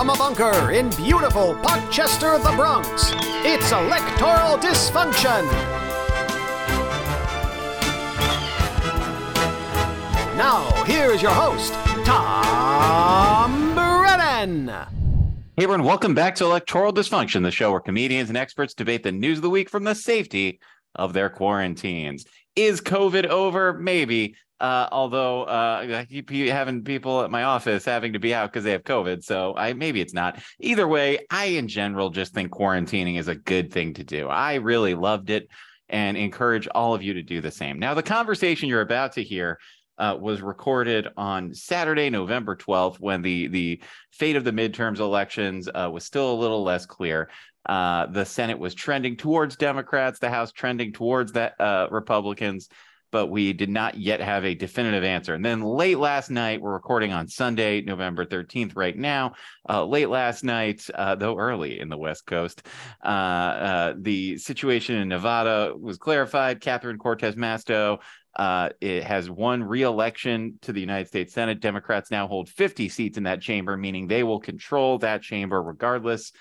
from a bunker in beautiful Parkchester, the Bronx, it's Electoral Dysfunction. Now, here's your host, Tom Brennan. Hey everyone, welcome back to Electoral Dysfunction, the show where comedians and experts debate the news of the week from the safety of their quarantines. Is COVID over? Maybe. Uh, although uh, I keep having people at my office having to be out because they have COVID, so I maybe it's not. Either way, I in general just think quarantining is a good thing to do. I really loved it and encourage all of you to do the same. Now, the conversation you're about to hear uh, was recorded on Saturday, November 12th, when the the fate of the midterms elections uh, was still a little less clear. Uh, the Senate was trending towards Democrats, the House trending towards that uh, Republicans but we did not yet have a definitive answer. And then late last night, we're recording on Sunday, November 13th, right now. Uh, late last night, uh, though early in the West Coast, uh, uh the situation in Nevada was clarified. Catherine Cortez Masto uh, it has won re-election to the United States Senate. Democrats now hold 50 seats in that chamber, meaning they will control that chamber regardless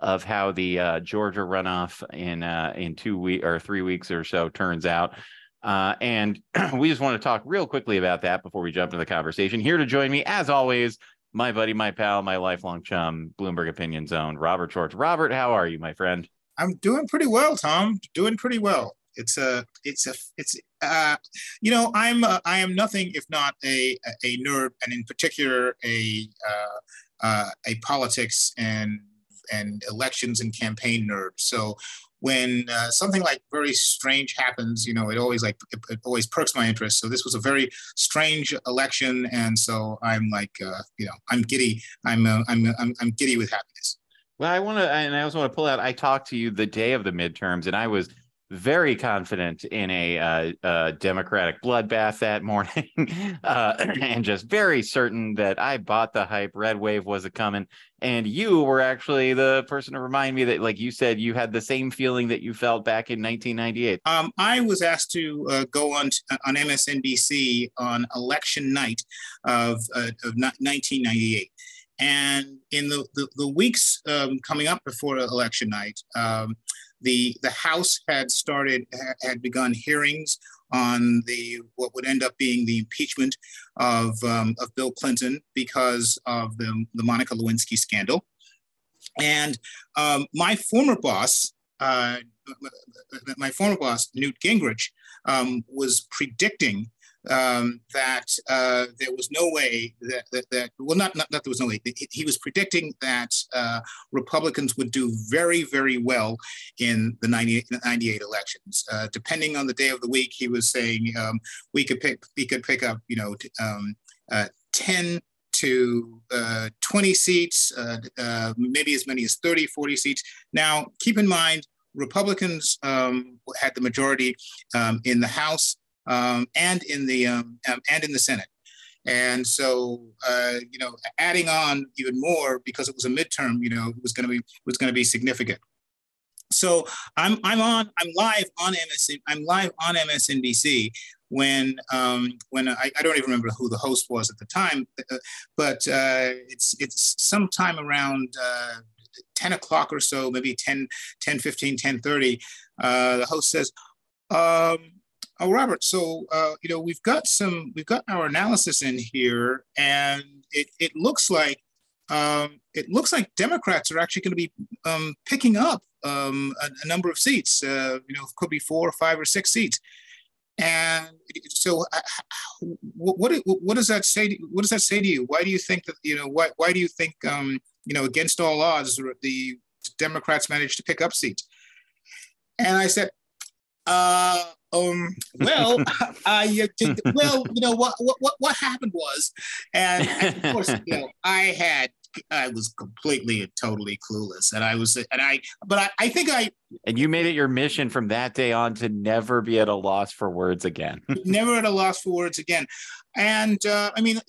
of how the uh, Georgia runoff in uh, in two weeks or three weeks or so turns out. Uh, and we just want to talk real quickly about that before we jump into the conversation. Here to join me, as always, my buddy, my pal, my lifelong chum, Bloomberg Opinion Zone, Robert Schwartz. Robert, how are you, my friend? I'm doing pretty well, Tom. Doing pretty well. It's a, it's a, it's, uh, you know, I'm, a, I am nothing if not a, a nerd, and in particular, a, uh, uh, a politics and and elections and campaign nerd. So when uh, something like very strange happens, you know, it always like it, it, always perks my interest. So this was a very strange election, and so I'm like, uh, you know, I'm giddy. I'm, uh, I'm I'm I'm giddy with happiness. Well, I want to, and I also want to pull out. I talked to you the day of the midterms, and I was very confident in a uh, Democratic bloodbath that morning, uh, and just very certain that I bought the hype. Red wave was a coming, and you were actually the person to remind me that, like you said, you had the same feeling that you felt back in 1998. Um, I was asked to uh, go on on MSNBC on election night of, uh, of 1998. And in the, the, the weeks um, coming up before election night, um, the, the House had started, had begun hearings on the what would end up being the impeachment of, um, of Bill Clinton because of the, the Monica Lewinsky scandal. And um, my former boss, uh, my former boss, Newt Gingrich, um, was predicting um, that uh, there was no way that, that, that well, not, not, there was no way. He was predicting that uh, Republicans would do very, very well in the 98, 98 elections. Uh, depending on the day of the week, he was saying um, we could pick, we could pick up, you know, um, uh, 10 to uh, 20 seats, uh, maybe as many as 30, 40 seats. Now, keep in mind, Republicans um, had the majority um, in the House um, and in the um, um, and in the Senate. And so, uh, you know, adding on even more because it was a midterm, you know, was going to be was going to be significant. So I'm I'm on I'm live on MSN I'm live on MSNBC when um, when I, I, don't even remember who the host was at the time, uh, but uh, it's it's sometime around uh, 10 o'clock or so, maybe 10 10 15 10 30. Uh, the host says. Um, Oh, Robert. So uh, you know we've got some we've got our analysis in here, and it, it looks like um, it looks like Democrats are actually going to be um, picking up um, a, a, number of seats. Uh, you know, could be four or five or six seats. And so, uh, what, what what does that say? To, what does that say to you? Why do you think that you know why why do you think um, you know against all odds the Democrats managed to pick up seats? And I said, uh, um, well, I well, you know what what what happened was, and, and of course, you know, I had I was completely and totally clueless, and I was and I, but I, I think I and you made it your mission from that day on to never be at a loss for words again. never at a loss for words again, and uh, I mean.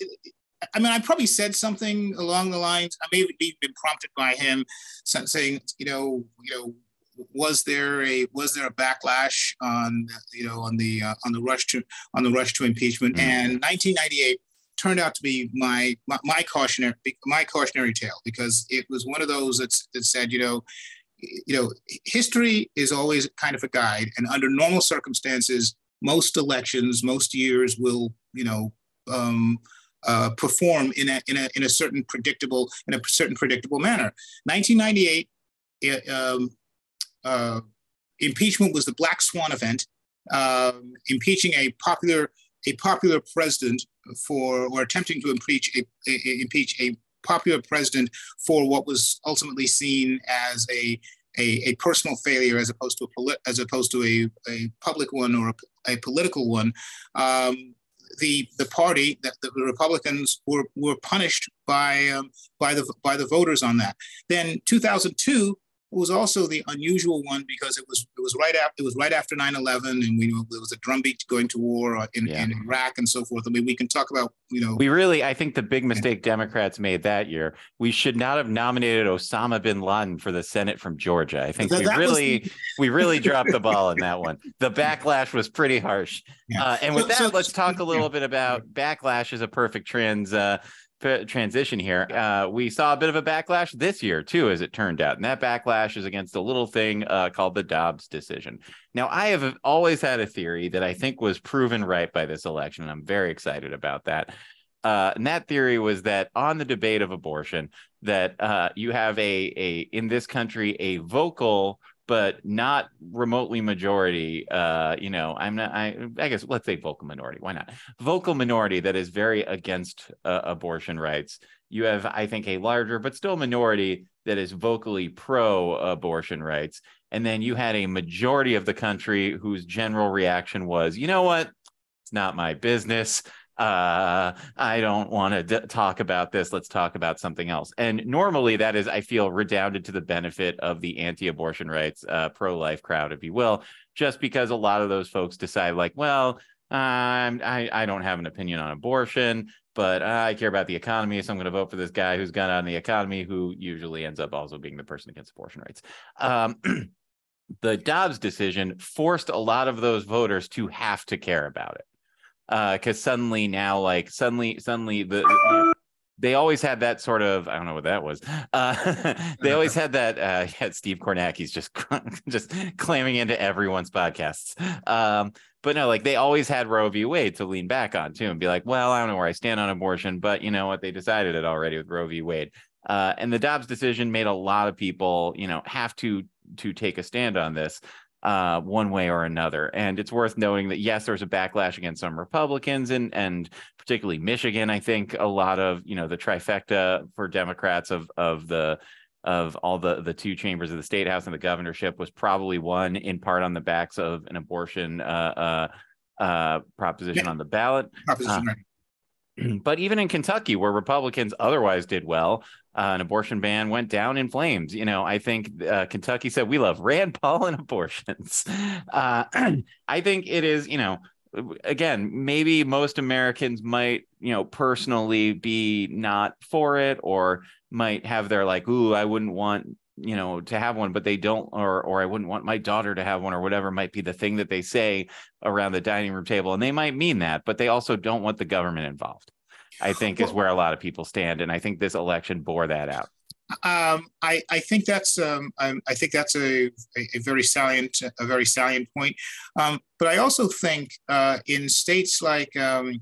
I mean, I probably said something along the lines. I may have been prompted by him, saying, you know, you know, was there a was there a backlash on you know on the uh, on the rush to on the rush to impeachment? Mm-hmm. And 1998 turned out to be my, my, my cautionary my cautionary tale because it was one of those that, that said, you know, you know, history is always kind of a guide, and under normal circumstances, most elections, most years will, you know, um, uh, perform in a, in a in a certain predictable in a certain predictable manner. 1998, it, um, uh, impeachment was the black swan event, um, impeaching a popular a popular president for or attempting to impeach a, a, impeach a popular president for what was ultimately seen as a a, a personal failure as opposed to a poli- as opposed to a, a public one or a, a political one. Um, the the party that the Republicans were were punished by um, by the by the voters on that. Then 2002 it was also the unusual one because it was it was right after it was right after 9/11, and we know there was a drumbeat going to war in, yeah. in, Iraq and so forth. I mean, we can talk about you know. We really, I think, the big mistake Democrats made that year. We should not have nominated Osama bin Laden for the Senate from Georgia. I think that, we that really we really dropped the ball in that one. The backlash was pretty harsh. Yeah. Uh, and with so, that, so, let's talk a little bit about backlash is a perfect trans. Uh, transition here. Uh, we saw a bit of a backlash this year too, as it turned out, and that backlash is against a little thing uh, called the Dobbs decision. Now, I have always had a theory that I think was proven right by this election, and I'm very excited about that. Uh, and that theory was that on the debate of abortion, that uh, you have a a in this country a vocal but not remotely majority. Uh, you know, I'm not. I, I guess let's say vocal minority. Why not? Vocal minority that is very against uh, abortion rights. You have, I think, a larger but still minority that is vocally pro-abortion rights, and then you had a majority of the country whose general reaction was, you know what? It's not my business uh, I don't want to d- talk about this. Let's talk about something else. And normally that is, I feel, redounded to the benefit of the anti-abortion rights, uh, pro-life crowd, if you will, just because a lot of those folks decide, like, well, um, I I don't have an opinion on abortion, but I care about the economy, so I'm going to vote for this guy who's gone on the economy, who usually ends up also being the person against abortion rights. Um, the Dobbs decision forced a lot of those voters to have to care about it because uh, suddenly now like suddenly suddenly the, the they always had that sort of I don't know what that was. Uh, they always had that. Uh, yeah, Steve Kornacki's just just clamming into everyone's podcasts. Um, but no, like they always had Roe v. Wade to lean back on too, and be like, well, I don't know where I stand on abortion, but you know what? They decided it already with Roe v. Wade. Uh, and the Dobbs decision made a lot of people, you know, have to to take a stand on this uh, one way or another. And it's worth noting that yes, there's a backlash against some Republicans and and particularly Michigan. I think a lot of you know the trifecta for Democrats of of the of all the the two chambers of the state house and the governorship was probably won in part on the backs of an abortion uh, uh, uh, proposition yeah. on the ballot. Proposition, uh, but even in Kentucky, where Republicans otherwise did well, uh, an abortion ban went down in flames. You know, I think uh, Kentucky said we love Rand Paul and abortions. Uh, I think it is, you know, again, maybe most Americans might, you know, personally be not for it or might have their like, ooh, I wouldn't want you know to have one but they don't or or I wouldn't want my daughter to have one or whatever might be the thing that they say around the dining room table and they might mean that but they also don't want the government involved I think is where a lot of people stand and I think this election bore that out um, I, I think that's um, I think that's a, a, a, very salient a very salient point. Um, but I also think uh, in states like um,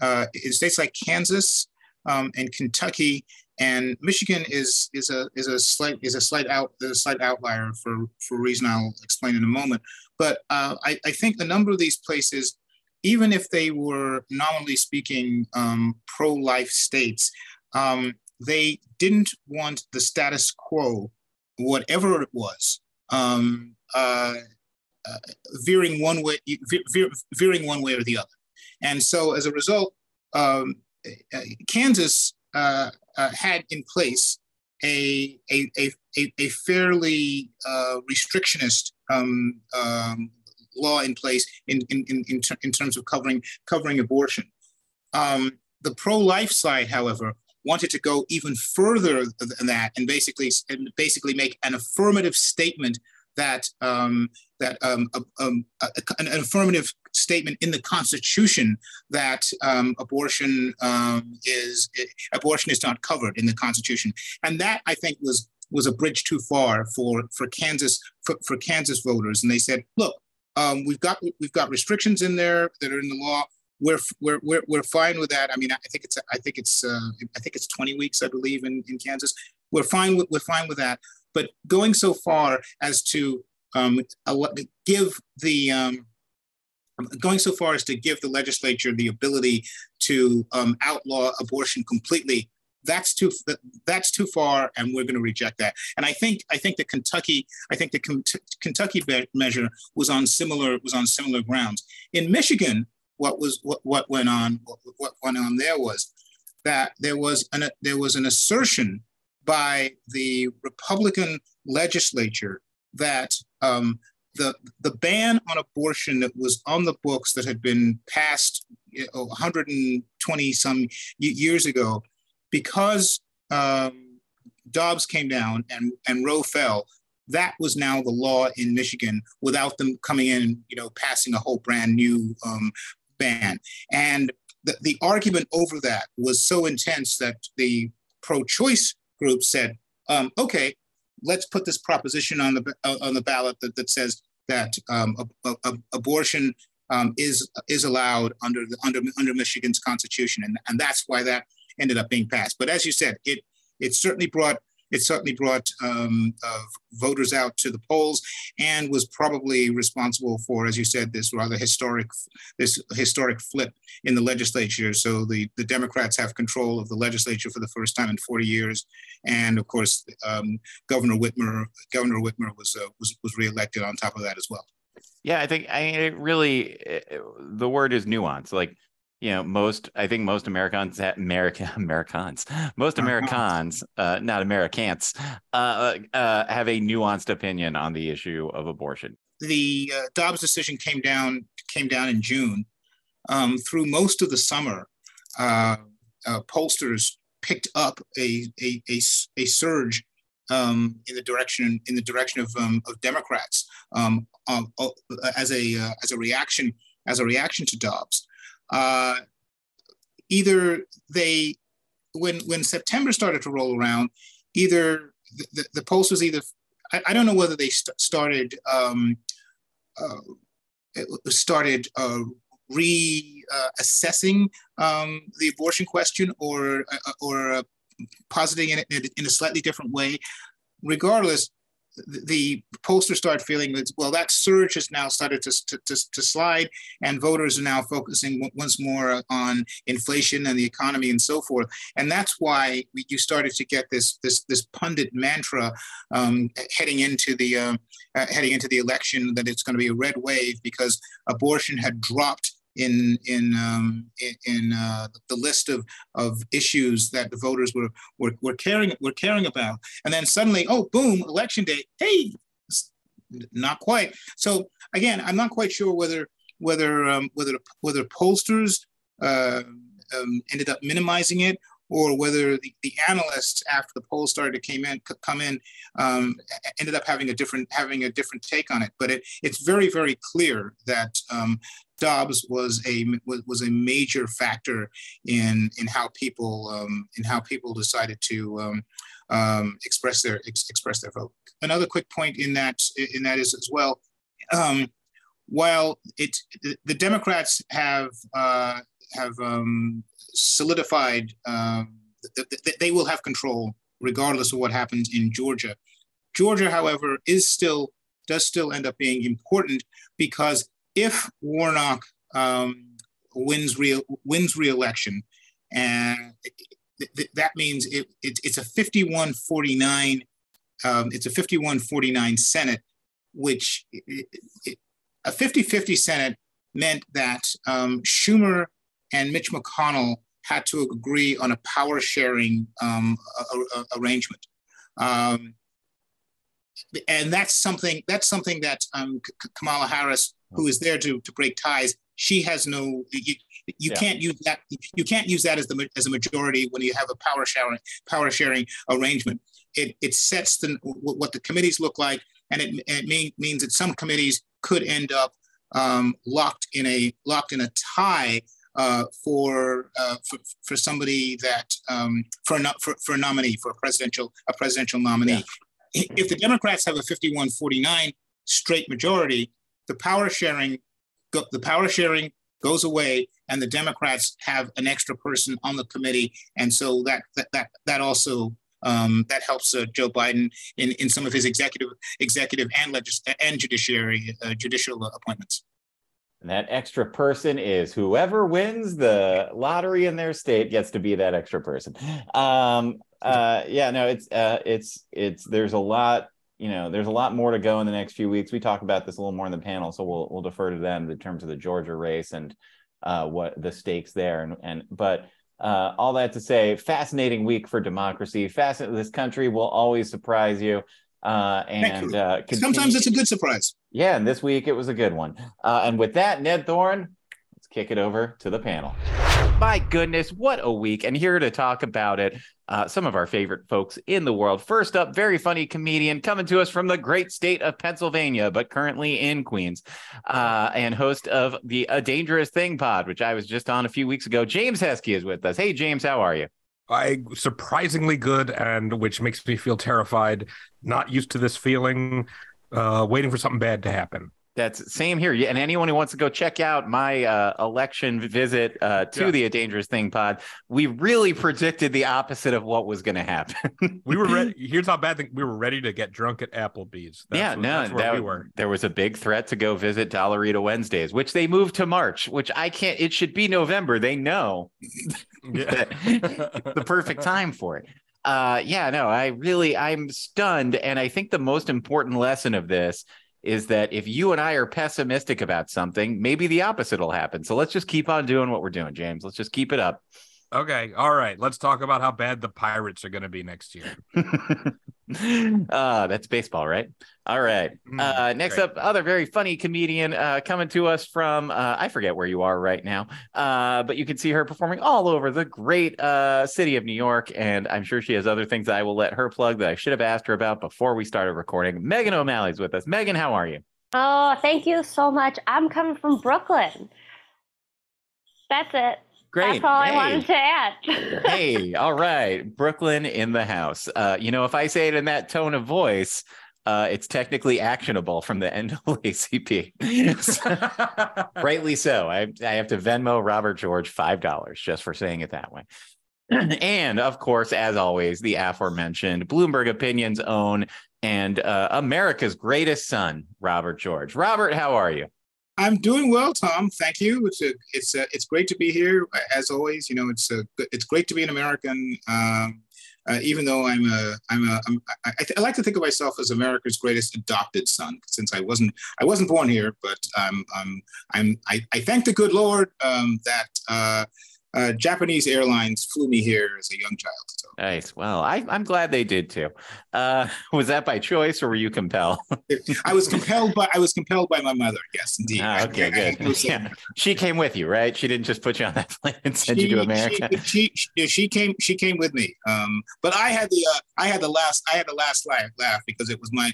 uh, in states like Kansas um, and Kentucky, and Michigan is is a is a slight is a slight out a slight outlier for for a reason I'll explain in a moment. But uh, I, I think a number of these places, even if they were nominally speaking um, pro-life states, um, they didn't want the status quo, whatever it was, um, uh, uh, veering one way veer, veering one way or the other. And so as a result, um, uh, Kansas uh, uh, had in place a, a, a, a fairly uh, restrictionist um, um, law in place in, in, in, in, ter- in, terms of covering, covering abortion. Um, the pro-life side, however, wanted to go even further than that and basically, and basically make an affirmative statement that um, that um, um, an affirmative statement in the Constitution that um, abortion um, is it, abortion is not covered in the Constitution, and that I think was was a bridge too far for for Kansas for, for Kansas voters. And they said, look, um, we've got we've got restrictions in there that are in the law. We're we're we're, we're fine with that. I mean, I think it's I think it's uh, I think it's 20 weeks, I believe, in, in Kansas. We're fine with we're fine with that. But going so far as to um, give the um, going so far as to give the legislature the ability to um, outlaw abortion completely that's too that's too far and we're going to reject that. And i think i think the kentucky i think the kentucky measure was on similar was on similar grounds. In michigan what was what, what went on what, what went on there was that there was an there was an assertion by the republican legislature that um, the the ban on abortion that was on the books that had been passed you know, 120 some years ago, because um, Dobbs came down and and Roe fell. That was now the law in Michigan without them coming in and you know passing a whole brand new um, ban. And the, the argument over that was so intense that the pro-choice group said, um, "Okay, let's put this proposition on the on the ballot that, that says that um, abortion um, is is allowed under the under under Michigan's constitution, and and that's why that ended up being passed. But as you said, it it certainly brought it certainly brought um, uh, voters out to the polls and was probably responsible for, as you said, this rather historic this historic flip in the legislature. So the, the Democrats have control of the legislature for the first time in 40 years, and of course, um, Governor Whitmer Governor Whitmer was uh, was was reelected on top of that as well. Yeah, I think I it really it, the word is nuance. Like you know most i think most americans america americans most americans uh, not americans uh, uh, have a nuanced opinion on the issue of abortion. The uh, dobbs decision came down came down in june. Um, through most of the summer uh, uh, pollsters picked up a, a, a, a surge um, in the direction in the direction of, um, of democrats um, as a as a reaction as a reaction to dobbs uh, either they, when when September started to roll around, either the, the, the pollsters was either, I, I, don't know whether they st- started um, uh, started uh, reassessing um, the abortion question or uh, or uh, positing it in a slightly different way. Regardless, the pollsters start feeling that well that surge has now started to, to, to, slide and voters are now focusing once more on inflation and the economy and so forth. And that's why we, you started to get this this this pundit mantra um, heading into the uh, uh, heading into the election that it's going to be a red wave because abortion had dropped in in um, in, uh, the list of of issues that the voters were were, were caring were caring about, and then suddenly, oh, boom, election day, hey, not quite. So again, I'm not quite sure whether whether um, whether whether pollsters uh, um, ended up minimizing it or whether the, the analysts after the poll started to came in could come in um, ended up having a different having a different take on it. But it, it's very very clear that um, Dobbs was a was a major factor in in how people um, in how people decided to um, um, express their ex- express their vote. Another quick point in that in that is as well. Um, while it the Democrats have uh, have um, solidified um, that they will have control regardless of what happens in Georgia. Georgia, however, is still does still end up being important because if Warnock um, wins real wins reelection, and th- th- that means it, it, it's a 51-49 um, it's a 51-49 Senate, which it, a 50-50 Senate meant that um, Schumer and Mitch McConnell had to agree on a power sharing um, arrangement. Um, and that's something that's something that um, Kamala Harris, who is there to, to break ties, she has no. You, you yeah. can't use that. You can't use that as the as a majority when you have a power sharing power sharing arrangement. It, it sets the what the committees look like, and it, it mean, means that some committees could end up um, locked in a locked in a tie uh, for, uh, for for somebody that um, for, a, for for a nominee for a presidential a presidential nominee. Yeah. If the Democrats have a 51-49 straight majority, the power sharing the power sharing goes away and the Democrats have an extra person on the committee. And so that that that, that also um, that helps uh, Joe Biden in, in some of his executive executive and legis- and judiciary uh, judicial appointments. And that extra person is whoever wins the lottery in their state gets to be that extra person. Um, uh, yeah, no, it's uh, it's it's there's a lot you know, there's a lot more to go in the next few weeks. We talk about this a little more in the panel, so we'll we'll defer to them in terms of the Georgia race and uh, what the stakes there. And and but uh, all that to say, fascinating week for democracy. Fascinating. This country will always surprise you. Uh, and uh, sometimes it's a good surprise. Yeah, and this week it was a good one. Uh, and with that, Ned Thorne, let's kick it over to the panel. My goodness, what a week! And here to talk about it uh, some of our favorite folks in the world. First up, very funny comedian coming to us from the great state of Pennsylvania, but currently in Queens, uh, and host of the A Dangerous Thing pod, which I was just on a few weeks ago. James Heskey is with us. Hey, James, how are you? I surprisingly good, and which makes me feel terrified. Not used to this feeling, uh, waiting for something bad to happen. That's same here. And anyone who wants to go check out my uh, election visit uh, to yeah. the A Dangerous Thing pod, we really predicted the opposite of what was going to happen. we were ready. Here's how bad thing we were ready to get drunk at Applebee's. That's yeah, no, that, we were. There was a big threat to go visit Dollarita Wednesdays, which they moved to March, which I can't. It should be November. They know the perfect time for it. Uh, yeah, no, I really, I'm stunned, and I think the most important lesson of this is that if you and I are pessimistic about something, maybe the opposite will happen. So let's just keep on doing what we're doing, James. Let's just keep it up. Okay. All right. Let's talk about how bad the Pirates are going to be next year. uh, that's baseball, right? All right. Mm, uh, next Great. up, other very funny comedian uh, coming to us from, uh, I forget where you are right now, uh, but you can see her performing all over the great uh, city of New York. And I'm sure she has other things that I will let her plug that I should have asked her about before we started recording. Megan O'Malley's with us. Megan, how are you? Oh, thank you so much. I'm coming from Brooklyn. That's it. Great. That's all hey. I wanted to add. hey, all right. Brooklyn in the house. Uh, you know, if I say it in that tone of voice, uh, it's technically actionable from the NAACP. rightly so. I, I have to Venmo Robert George $5 just for saying it that way. and of course, as always, the aforementioned Bloomberg Opinions own and uh, America's greatest son, Robert George. Robert, how are you? I'm doing well, Tom. Thank you. It's a, it's a, it's great to be here as always. You know, it's a, it's great to be an American. Um, uh, even though I'm a, I'm a, I'm, I, I, like to think of myself as America's greatest adopted son, since I wasn't, I wasn't born here, but um, I'm, I'm, I, I thank the good Lord um, that uh, uh, Japanese Airlines flew me here as a young child. So. Nice. Well, I, am glad they did too. Uh, was that by choice or were you compelled? I was compelled by I was compelled by my mother. Yes, indeed. Ah, okay, I, good. I, yeah. She came with you, right? She didn't just put you on that plane and send she, you to America. She, she, she, came she came with me. Um, but I had the uh, I had the last I had the last laugh, laugh because it was my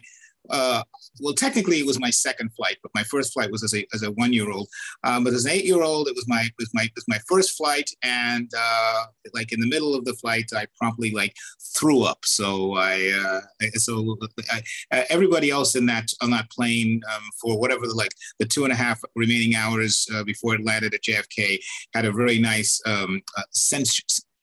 uh, well, technically it was my second flight, but my first flight was as a, as a one year old. Um, but as an eight year old, it was my was my was my first flight, and uh, like in the middle of the flight, I promptly like threw up. So I uh, so I, everybody else in that on that plane um, for whatever the like the two and a half remaining hours uh, before it landed at JFK had a very nice um, uh, sense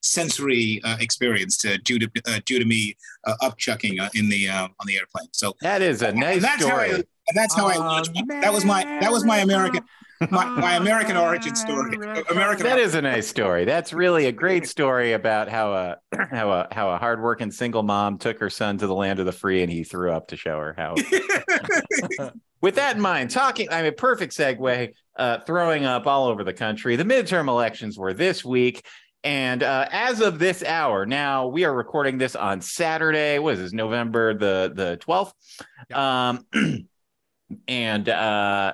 sensory uh, experience to, due to uh, due to me uh, upchucking uh, in the uh, on the airplane. So that is a nice that's story. How I, and that's how I launched. that was my that was my American my, my American origin story. American. That is a nice story. That's really a great story about how a how a how a hardworking single mom took her son to the land of the free and he threw up to show her how. With that in mind, talking, I mean, perfect segue, uh, throwing up all over the country. The midterm elections were this week. And uh, as of this hour, now we are recording this on Saturday. What is this? November the the twelfth. Um, and uh,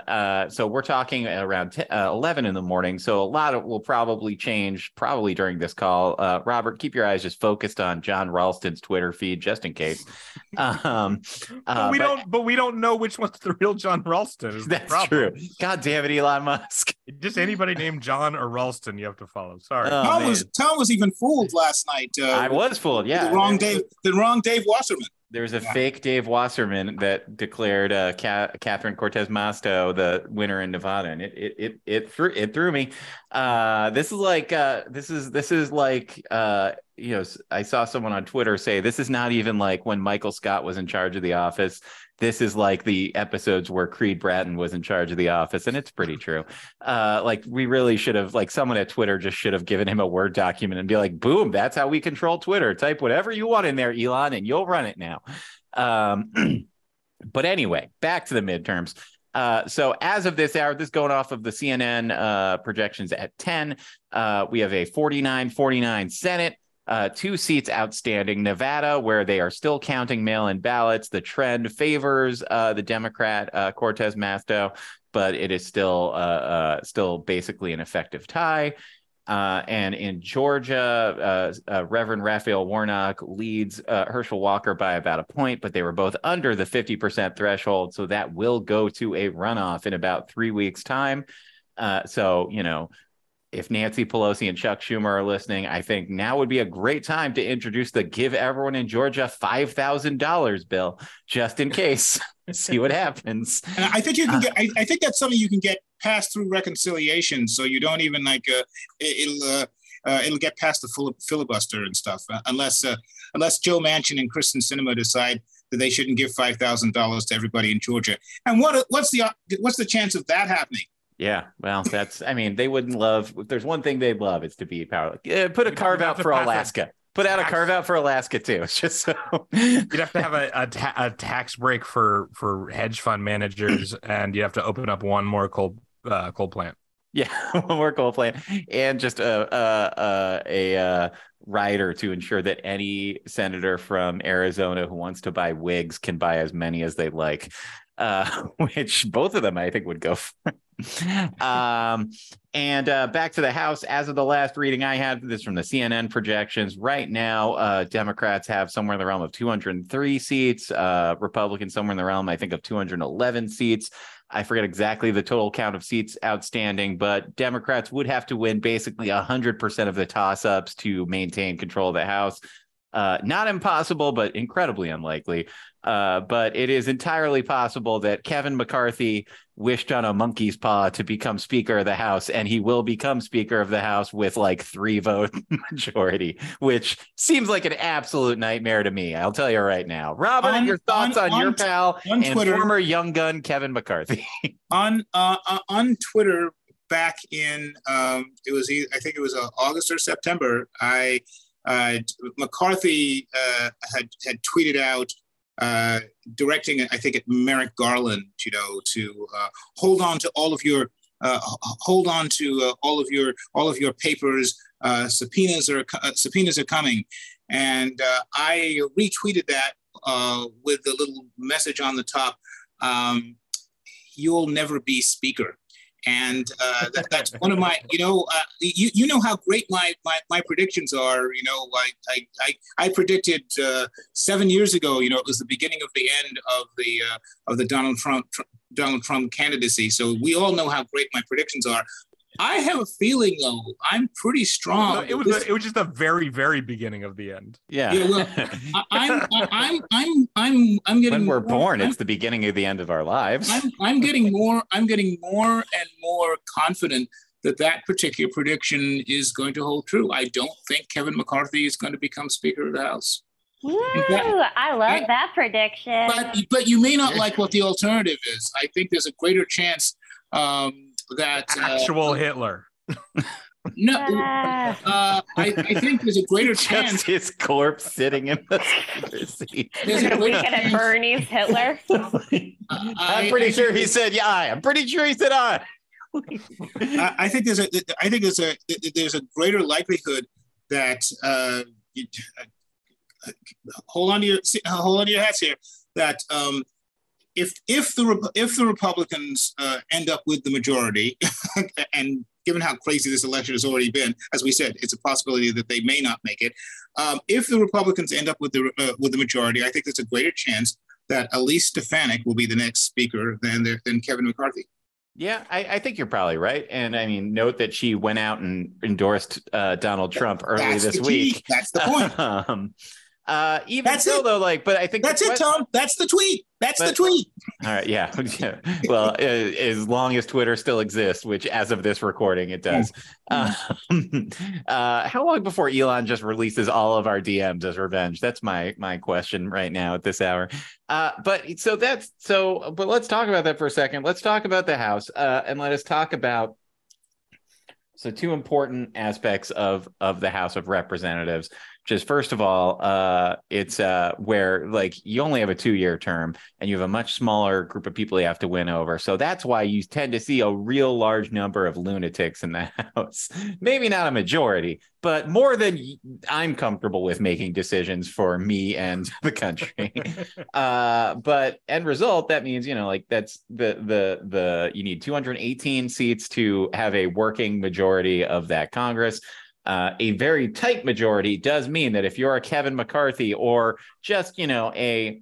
uh, so we're talking around t- uh, 11 in the morning. So a lot of will probably change probably during this call. Uh, Robert, keep your eyes just focused on Jon Ralston's Twitter feed just in case. Um, but we but, don't, but we don't know which one's the real Jon Ralston. That's true. God damn it, Elon Musk. Just anybody named John or Ralston, you have to follow. Sorry. Oh, Tom was Tom was even fooled last night. Uh, I was fooled. Yeah, the wrong Dave, the wrong Dave Wasserman. There's a yeah. fake Dave Wasserman that declared uh, Catherine Cortez Masto the winner in Nevada, and it it it it threw it threw me. Uh, this is like uh, this is this is like uh, you know I saw someone on Twitter say this is not even like when Michael Scott was in charge of The Office this is like the episodes where Creed Bratton was in charge of the office, and it's pretty true. Uh, like we really should have, like someone at Twitter just should have given him a Word document and be like, "Boom, that's how we control Twitter. Type whatever you want in there, Elon, and you'll run it now." Um, but anyway, back to the midterms. Uh, so as of this hour, this going off of the CNN uh, projections at 10, uh, we have a 49-49 Senate, uh, two seats outstanding. Nevada, where they are still counting mail in ballots. The trend favors uh, the Democrat uh, Cortez Masto, but it is still uh, uh, still basically an effective tie. Uh, and in Georgia, Reverend Raphael Warnock leads Herschel Walker by about a point, but they were both under the 50% threshold. So that will go to a runoff in about three weeks' time. so, you know, if Nancy Pelosi and Chuck Schumer are listening, I think now would be a great time to introduce the give everyone in Georgia $5,000 bill, just in case. See what happens. And I think you can get, I, I, think that's something you can get passed through reconciliation. So you don't even like, uh, it, will uh, uh, it'll get past the filibuster and stuff, uh, unless, uh, unless Joe Manchin and Kyrsten Sinema decide that they shouldn't give $5,000 to everybody in Georgia. And what, what's the, what's the chance of that happening? Yeah, well, that's. I mean, they wouldn't love. If there's one thing they'd love, it's to be power. Yeah, put a carve out for Alaska. Put out a carve out for Alaska too. It's just so you'd have to have a, a, ta- a, tax break for for hedge fund managers, and you have to open up one more coal uh, coal plant. Yeah, one more coal plant, and just a a a, a rider to ensure that any senator from Arizona who wants to buy wigs can buy as many as they like. Uh, which both of them I think would go for um, and uh, back to the House. As of the last reading I had, this from the CNN projections. Right now, uh, Democrats have somewhere in the realm of 203 seats. Uh, Republicans somewhere in the realm, I think, of 211 seats. I forget exactly the total count of seats outstanding, but Democrats would have to win basically 100% of the toss ups to maintain control of the House. Uh, not impossible, but incredibly unlikely. Uh, but it is entirely possible that Kevin McCarthy wished on a monkey's paw to become Speaker of the House, and he will become Speaker of the House with like three vote majority, which seems like an absolute nightmare to me. I'll tell you right now. Robert, on, your thoughts on, on, on your pal on and Twitter, former young gun Kevin McCarthy. on uh, uh, on Twitter, back in um, it was I think it was uh, August or September. I uh, McCarthy uh, had had tweeted out uh, directing, I think, at Merrick Garland, you know, to uh, hold on to all of your uh, hold on to uh, all of your all of your papers. Uh, subpoenas are uh, subpoenas are coming, and I retweeted that with the little message on the top. Um, You'll never be speaker and uh, that, that's one of my you know uh, you, you know how great my, my my predictions are you know i i i, I predicted uh, seven years ago you know it was the beginning of the end of the uh, of the donald trump donald trump candidacy. So we all know how great my predictions are I have a feeling though I'm pretty strong. No, it was this... it was just the very very beginning of the end. Yeah. yeah well, I, am I'm I'm I'm I'm getting. When we're more, born, I'm, it's the beginning of the end of our lives. I'm I'm getting more. I'm getting more and more confident that that particular prediction is going to hold true. I don't think Kevin McCarthy is going to become Speaker of the House. Woo, I love I, that prediction. But but you may not like what the alternative is. I think there's a greater chance. Um, that uh, actual uh, Hitler. No, uh, I, I, think there's a greater chance. Just his corpse sitting in the seat. There's a weekend at Bernie's Hitler. Uh, I'm pretty I, sure he said, "Yeah, I." I'm pretty sure he said, "I." I think there's a. I think there's a. There's a greater likelihood that. Uh, you, uh, hold on to your. Hold on to your hats here. That um, if if the if the Republicans uh, end up with the majority, and given how crazy this election has already been, as we said, it's a possibility that they may not make it. Um, if the Republicans end up with the uh, with the majority, I think there's a greater chance that Elise Stefanik will be the next speaker than than Kevin McCarthy. Yeah, I, I, think you're probably right. And I mean, note that she went out and endorsed uh, Donald Trump early That's this week. That's the point. um, uh, even That's still, it. though, like, but I think that's it, Tom. That's the tweet. That's but, the tweet. All right, yeah. well, as long as Twitter still exists, which as of this recording, it does. Um, uh, how long before Elon just releases all of our DMs as revenge? That's my my question right now at this hour. Uh, but so that's so. But let's talk about that for a second. Let's talk about the House, uh, and let us talk about so two important aspects of of the House of Representatives just first of all, uh, it's uh, where like you only have a two year term and you have a much smaller group of people you have to win over. So that's why you tend to see a real large number of lunatics in the House. Maybe not a majority, but more than I'm comfortable with making decisions for me and the country. uh, but end result, that means you know like that's the the the you need 218 seats to have a working majority of that Congress uh, a very tight majority does mean that if you're a Kevin McCarthy or just, you know, a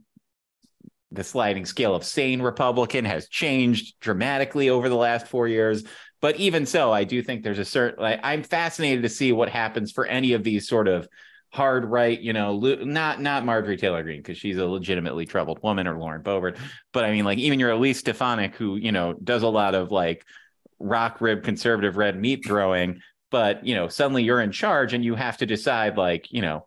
the sliding scale of sane Republican has changed dramatically over the last four years. But even so, I do think there's a certain like I'm fascinated to see what happens for any of these sort of hard right, you know, not not Marjorie Taylor Greene because she's a legitimately troubled woman or Lauren Boebert, but I mean like even your Elise Stefanik who you know does a lot of like rock rib conservative red meat throwing but you know suddenly you're in charge and you have to decide like you know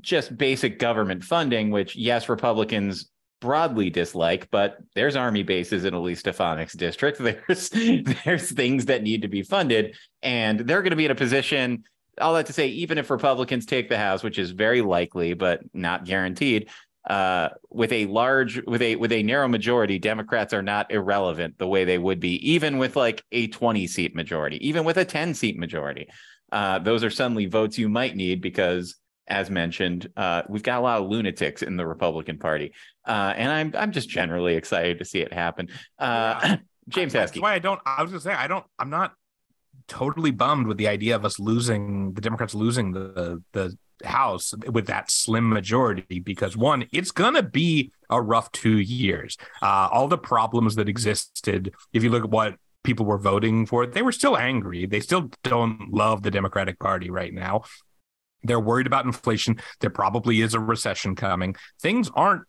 just basic government funding which yes republicans broadly dislike but there's army bases in elise stefanik's district. There's there's things that need to be funded and they're going to be in a position all that to say even if republicans take the house which is very likely but not guaranteed uh, with a large with a with a narrow majority democrats are not irrelevant the way they would be even with like a 20 seat majority even with a 10 seat majority. Uh, those are suddenly votes you might need because as mentioned uh, we've got a lot of lunatics in the republican party. Uh, and i'm i'm just generally excited to see it happen. Uh, yeah. james that's why i don't i was gonna say i don't i'm not totally bummed with the idea of us losing the democrats losing the the House with that slim majority because one, it's gonna be a rough two years. Uh, all the problems that existed, if you look at what people were voting for, they were still angry. They still don't love the Democratic Party right now. They're worried about inflation. There probably is a recession coming. Things aren't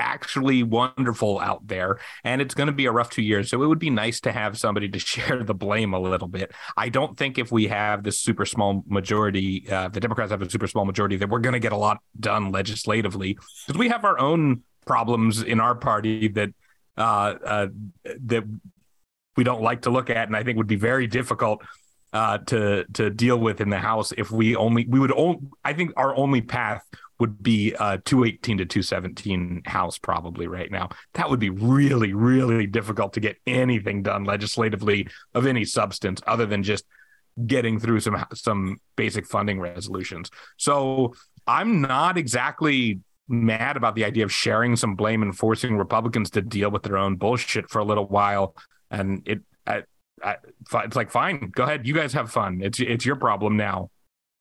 actually wonderful out there and it's going to be a rough two years. So it would be nice to have somebody to share the blame a little bit. I don't think if we have this super small majority uh, the democrats have a super small majority that we're going to get a lot done legislatively because we have our own problems in our party that uh, uh, that we don't like to look at and i think would be very difficult uh, to to deal with in the house if we only we would only i think our only path would be uh 218 to 217 house probably right now. That would be really really difficult to get anything done legislatively of any substance other than just getting through some some basic funding resolutions. So i'm not exactly mad about the idea of sharing some blame and forcing republicans to deal with their own bullshit for a little while. And it I, I, it's like fine go ahead. You guys have fun. It's it's your problem now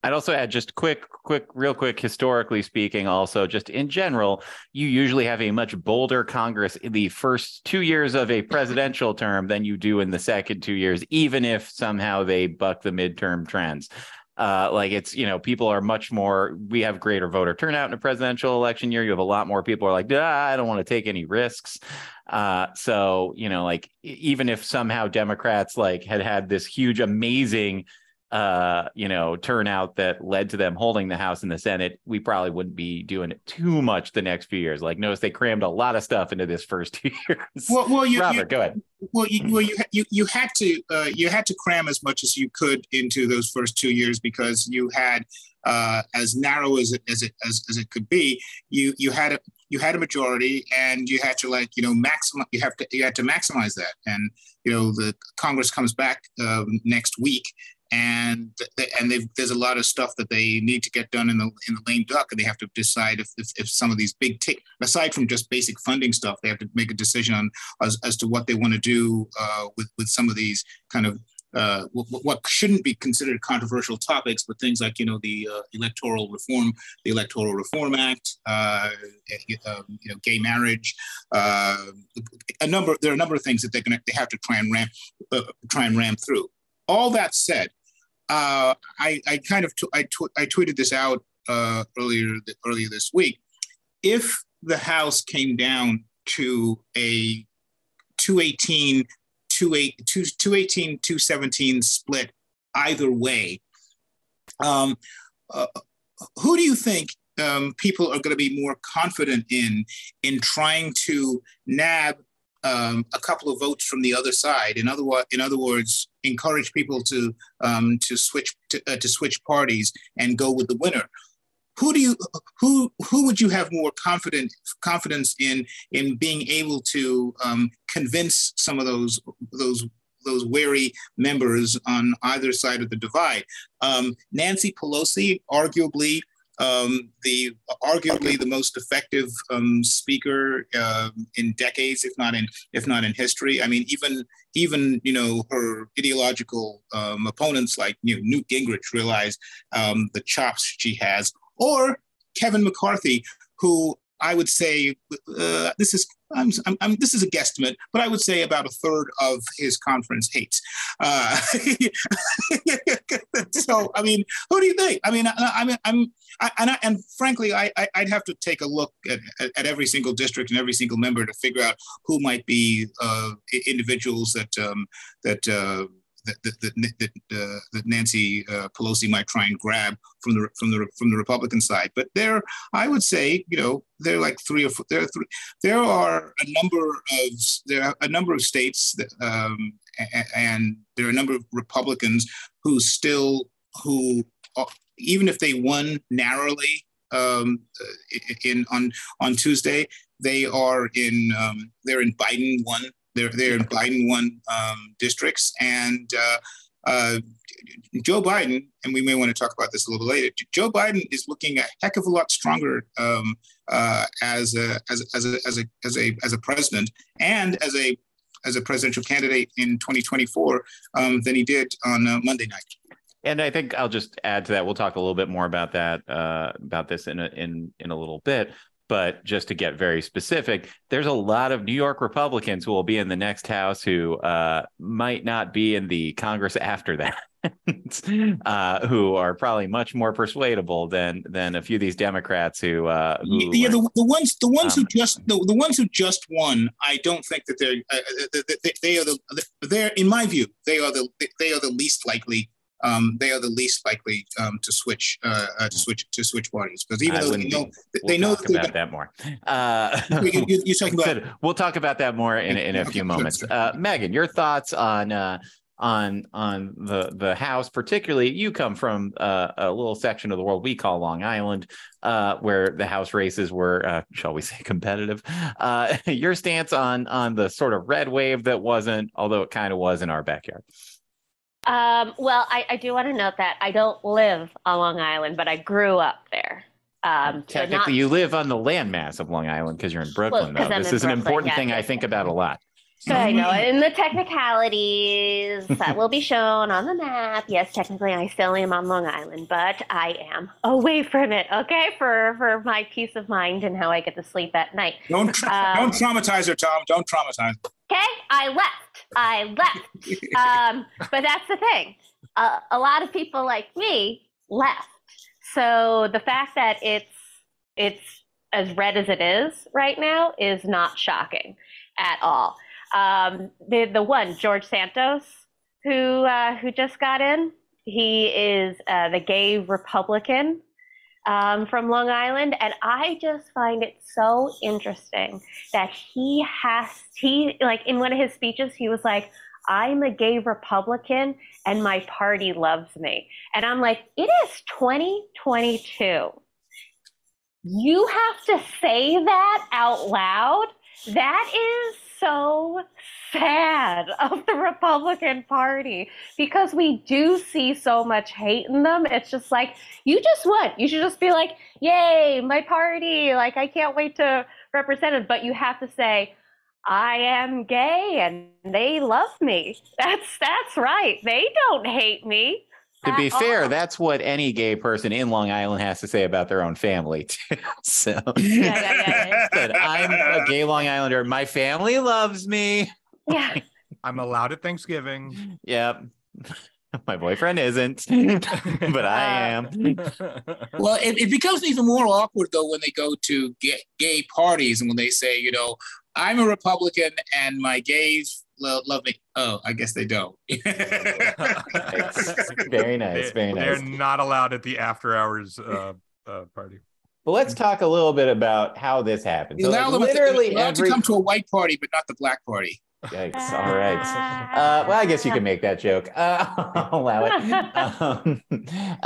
I'd also add just quick, quick, real quick, historically speaking, also just in general, you usually have a much bolder Congress in the first two years of a presidential term than you do in the second two years, even if somehow they buck the midterm trends. Uh, like it's, you know, people are much more, we have greater voter turnout in a presidential election year. You have a lot more people are like, I don't want to take any risks. Uh, so, you know, like even if somehow Democrats like had had this huge, amazing uh, you know, turnout that led to them holding the House and the Senate, we probably wouldn't be doing it too much the next few years. Like, notice they crammed a lot of stuff into this first two years. Well, well, you, Robert, you, go ahead. Well, you, well, you, you, you had to uh, you had to cram as much as you could into those first two years because you had uh, as narrow as it as it as, as it could be. You you had a you had a majority, and you had to like you know maximize. You have to you had to maximize that, and you know the Congress comes back um, next week, and they, and there's a lot of stuff that they need to get done in the in the lame duck, and they have to decide if if, if some of these big take aside from just basic funding stuff, they have to make a decision on as, as to what they want to do uh, with with some of these kind of uh, what, what, shouldn't be considered controversial topics, but things like you know the uh, electoral reform, the Electoral Reform Act, uh, um, you know, gay marriage, uh, a number. There are a number of things that they're going to they have to try and ramp uh, try and ram through. All that said, uh, I, I kind of t- I, I tweeted this out earlier th- earlier this week. If the House came down to a 218 218, 217 split either way. Um, uh, who do you think um, people are going to be more confident in in trying to nab um, a couple of votes from the other side? In other, in other words, encourage people to um, to switch to, uh, to switch parties and go with the winner who do you who who would you have more confident confidence in in being able to um, convince some of those those those wary members on either side of the divide. Um, Nancy Pelosi, arguably um, the arguably the most effective um, speaker uh, in decades, if not in if not in history. I mean, even even you know her ideological um, opponents like you know, Newt Gingrich realize um, the chops she has or Kevin McCarthy, who I would say uh, this is I'm, I'm, this is a guesstimate, but I would say about a third of his conference hates. Uh, so I mean, who do you think? I mean, I, I mean, I'm I, and, I, and frankly, I, would have to take a look at, at, every single district and every single member to figure out who might be uh, individuals that um, that uh, that that, that, uh, that Nancy uh, Pelosi might try and grab from the from the from the Republican side. But there, I would say, you know, there are like three or four, there are three, there are a number of there are a number of states that, um, and there are a number of Republicans who still who even if they won narrowly um, in on on Tuesday, they are in um, they're in Biden one they're, they're in Biden won um, districts. And uh, uh, Joe Biden, and we may want to talk about this a little later, Joe Biden is looking a heck of a lot stronger um, uh, as, a, as, a, as, a, as, a, as, a, as a president and as a, as a presidential candidate in 2024 um, than he did on uh, Monday night. And I think I'll just add to that. We'll talk a little bit more about that uh, about this in a, in in a little bit. But just to get very specific, there's a lot of New York Republicans who will be in the next House who uh, might not be in the Congress after that. uh, who are probably much more persuadable than than a few of these Democrats who, uh, who yeah the, the ones the ones um, who just the, the ones who just won I don't think that they're uh, they, they are the they're in my view they are the they are the least likely um, they are the least likely um, to switch uh, uh, to switch to switch parties because even I though they know we'll they know that about that more. Uh, you, are talking about. We'll talk about that more in, in a few moments. Uh, Megan, your thoughts on uh, on on the the House, particularly you come from uh, a little section of the world we call Long Island, uh, where the House races were, uh, shall we say, competitive. Uh, your stance on on the sort of red wave that wasn't, although it kind of was in our backyard. Um, well, I, I do want to note that I don't live on Long Island, but I grew up there. Um, Technically, not, you live on the landmass of Long Island because you're in Brooklyn. Well, though. This is Brooklyn, an important yeah, thing I think about a lot. So I know in the technicalities that will be shown on the map. Yes, technically I still am on Long Island, but I am away from it. Okay, for for my peace of mind and how I get to sleep at night. Don't tra- um, don't traumatize her, Tom. Don't traumatize. Okay, I left. I left. um, but that's the thing. Uh, a lot of people like me left. So the fact that it's it's as red as it is right now is not shocking at all. Um, the the one George Santos who uh, who just got in. He is uh, the gay Republican um, from Long Island, and I just find it so interesting that he has he like in one of his speeches he was like. I'm a gay Republican and my party loves me. And I'm like, it is 2022. You have to say that out loud. That is so sad of the Republican Party because we do see so much hate in them. It's just like, you just won. You should just be like, yay, my party. Like, I can't wait to represent it. But you have to say, I am gay and they love me. That's that's right. They don't hate me. To be at fair, that's what any gay person in Long Island has to say about their own family too. So yeah, yeah, yeah. But I'm a gay Long Islander. My family loves me. yeah. I'm allowed at Thanksgiving. Yep. My boyfriend isn't, but I am. Well, it, it becomes even more awkward though when they go to gay, gay parties and when they say, you know, I'm a Republican and my gays lo- love me. Oh, I guess they don't. Very nice. Very nice. They're not allowed at the after hours uh, uh, party. But let's talk a little bit about how this happened. So, like, them to- literally allowed every. to come to a white party, but not the black party. Yikes. All right. Uh, well, I guess you can make that joke. Uh, I'll allow it. Um, uh, uh,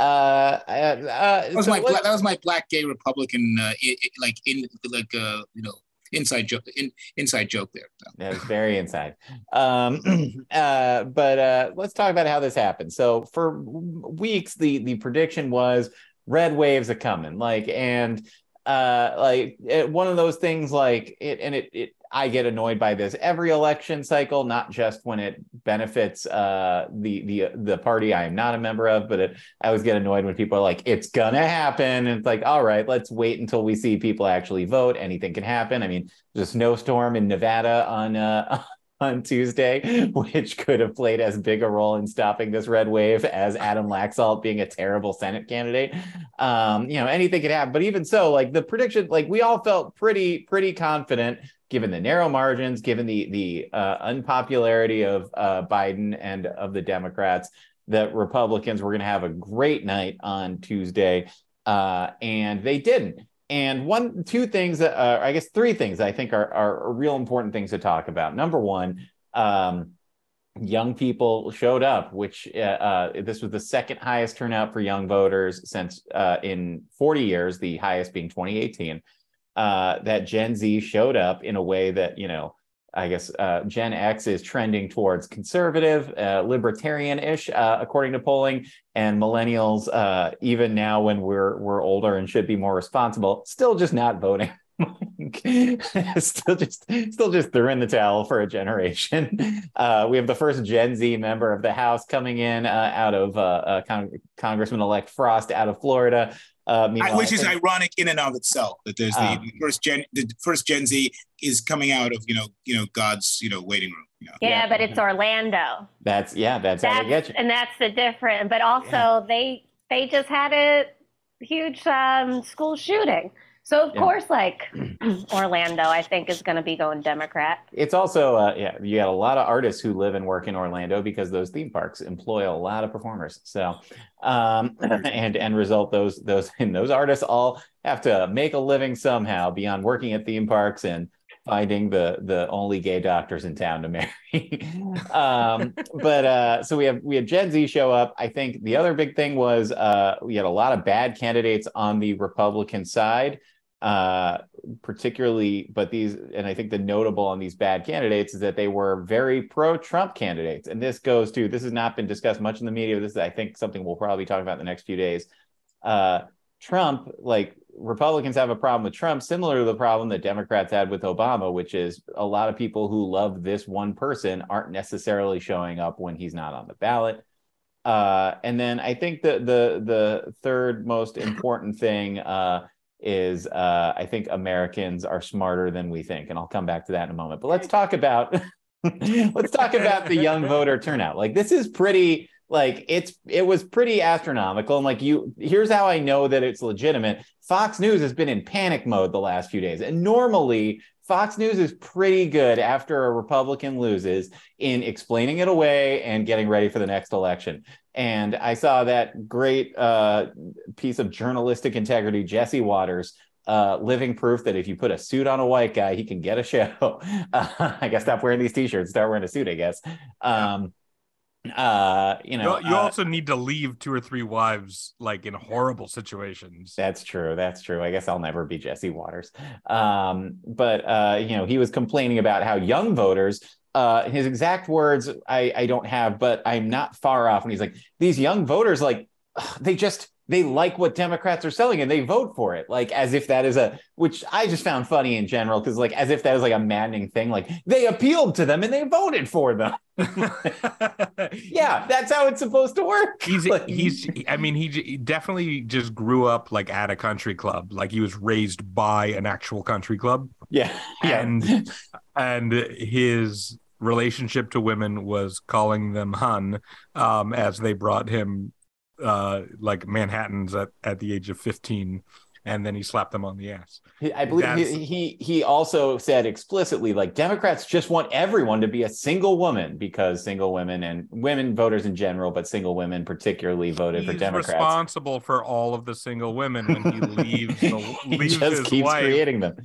uh, That was so my black, that was my black gay Republican uh, i i like in like uh you know inside joke in, inside joke there. So. That was very inside. Um, uh, but uh, let's talk about how this happened. So for weeks, the the prediction was red waves are coming. Like and uh, like it, one of those things. Like it and it it. I get annoyed by this every election cycle, not just when it benefits uh, the the the party I am not a member of, but it, I always get annoyed when people are like, "It's gonna happen," and it's like, "All right, let's wait until we see people actually vote. Anything can happen." I mean, there's a snowstorm in Nevada on uh, on Tuesday, which could have played as big a role in stopping this red wave as Adam Laxalt being a terrible Senate candidate. Um, you know, anything could happen. But even so, like the prediction, like we all felt pretty pretty confident given the narrow margins, given the the uh, unpopularity of uh, Biden and of the Democrats, that Republicans were going to have a great night on Tuesday, uh, and they didn't. And one, two things, uh, I guess three things I think are, are real important things to talk about. Number one, um, young people showed up, which uh, uh, this was the second highest turnout for young voters since uh, in 40 years, the highest being 2018. Uh, that Gen Z showed up in a way that, you know, I guess uh, Gen X is trending towards conservative, uh, libertarian-ish, uh, according to polling, and millennials, uh, even now when we're we're older and should be more responsible, still just not voting. still just still just threw in the towel for a generation. Uh, we have the first Gen Z member of the House coming in uh, out of uh, uh, Con- Congressman-elect Frost out of Florida. Uh, I, which is think- ironic in and of itself that there's the first gen the first Gen Z is coming out of you know you know God's you know waiting room. You know. Yeah, Yeah. but it's Orlando. that's yeah, that's, how they get you. and that's the difference. But also they they just had a huge um, school shooting. So of Yeah. course, like Orlando, I think is going to be going Democrat. It's also uh, yeah, you got a lot of artists who live and work in Orlando because those theme parks employ a lot of performers. So, um, and and result those those and those artists all have to make a living somehow beyond working at theme parks and finding the the only gay doctors in town to marry. um, but uh, so we have we have Gen Z show up. I think the other big thing was uh, we had a lot of bad candidates on the Republican side uh, particularly, but these, and I think the notable on these bad candidates is that they were very pro Trump candidates. And this goes to, this has not been discussed much in the media. This is, I think, something we'll probably talk about in the next few days. Uh, Trump, like Republicans have a problem with Trump, similar to the problem that Democrats had with Obama, which is a lot of people who love this one person aren't necessarily showing up when he's not on the ballot. Uh, and then I think the the the third most important thing uh, is uh, I think Americans are smarter than we think, and I'll come back to that in a moment. But let's talk about let's talk about the young voter turnout. Like this is pretty like it's it was pretty astronomical, and like you here's how I know that it's legitimate. Fox News has been in panic mode the last few days, and normally Fox News is pretty good after a Republican loses in explaining it away and getting ready for the next election. And I saw that great uh, piece of journalistic integrity, Jesse Watters, uh, living proof that if you put a suit on a white guy, he can get a show. Uh, I guess stop wearing these t-shirts, start wearing a suit, I guess. Um, Uh, you know, you, you uh, also need to leave two or three wives like in horrible situations. That's true. That's true. I guess I'll never be Jesse Watters. Um, but uh, you know, he was complaining about how young voters. Uh, his exact words I, I don't have, but I'm not far off. And he's like, these young voters, like, they just they like what Democrats are selling and they vote for it, like as if that is a which I just found funny in general because like as if that was like a maddening thing. Like they appealed to them and they voted for them. yeah, that's how it's supposed to work. He's Like- he's I mean he definitely just grew up like at a country club, like he was raised by an actual country club, yeah, yeah. and and his relationship to women was calling them hun um, as they brought him uh, like Manhattans at at the age of fifteen, and then he slapped them on the ass. I believe he, he he also said explicitly like Democrats just want everyone to be a single woman because single women and women voters in general, but single women particularly voted for Democrats. responsible for all of the single women when he leaves the he leaves just keeps wife. creating them.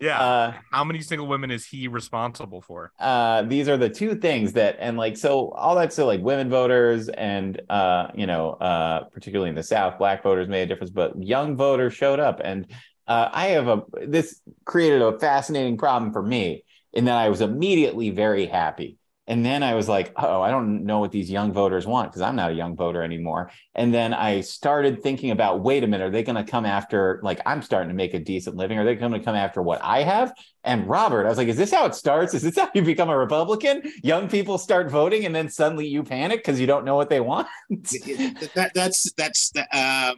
Yeah. Uh, How many single women is he responsible for? uh, these are the two things that and like so all that so like women voters and uh, you know uh, particularly in the South, black voters made a difference, but young voters showed up and uh, I have a this created a fascinating problem for me in that I was immediately very happy. And then I was like, oh, I don't know what these young voters want because I'm not a young voter anymore. And then I started thinking about, wait a minute, are they going to come after, like, I'm starting to make a decent living? Are they going to come after what I have? And Robert, I was like, is this how it starts? Is this how you become a Republican? Young people start voting and then suddenly you panic because you don't know what they want? that, that's that's the, um,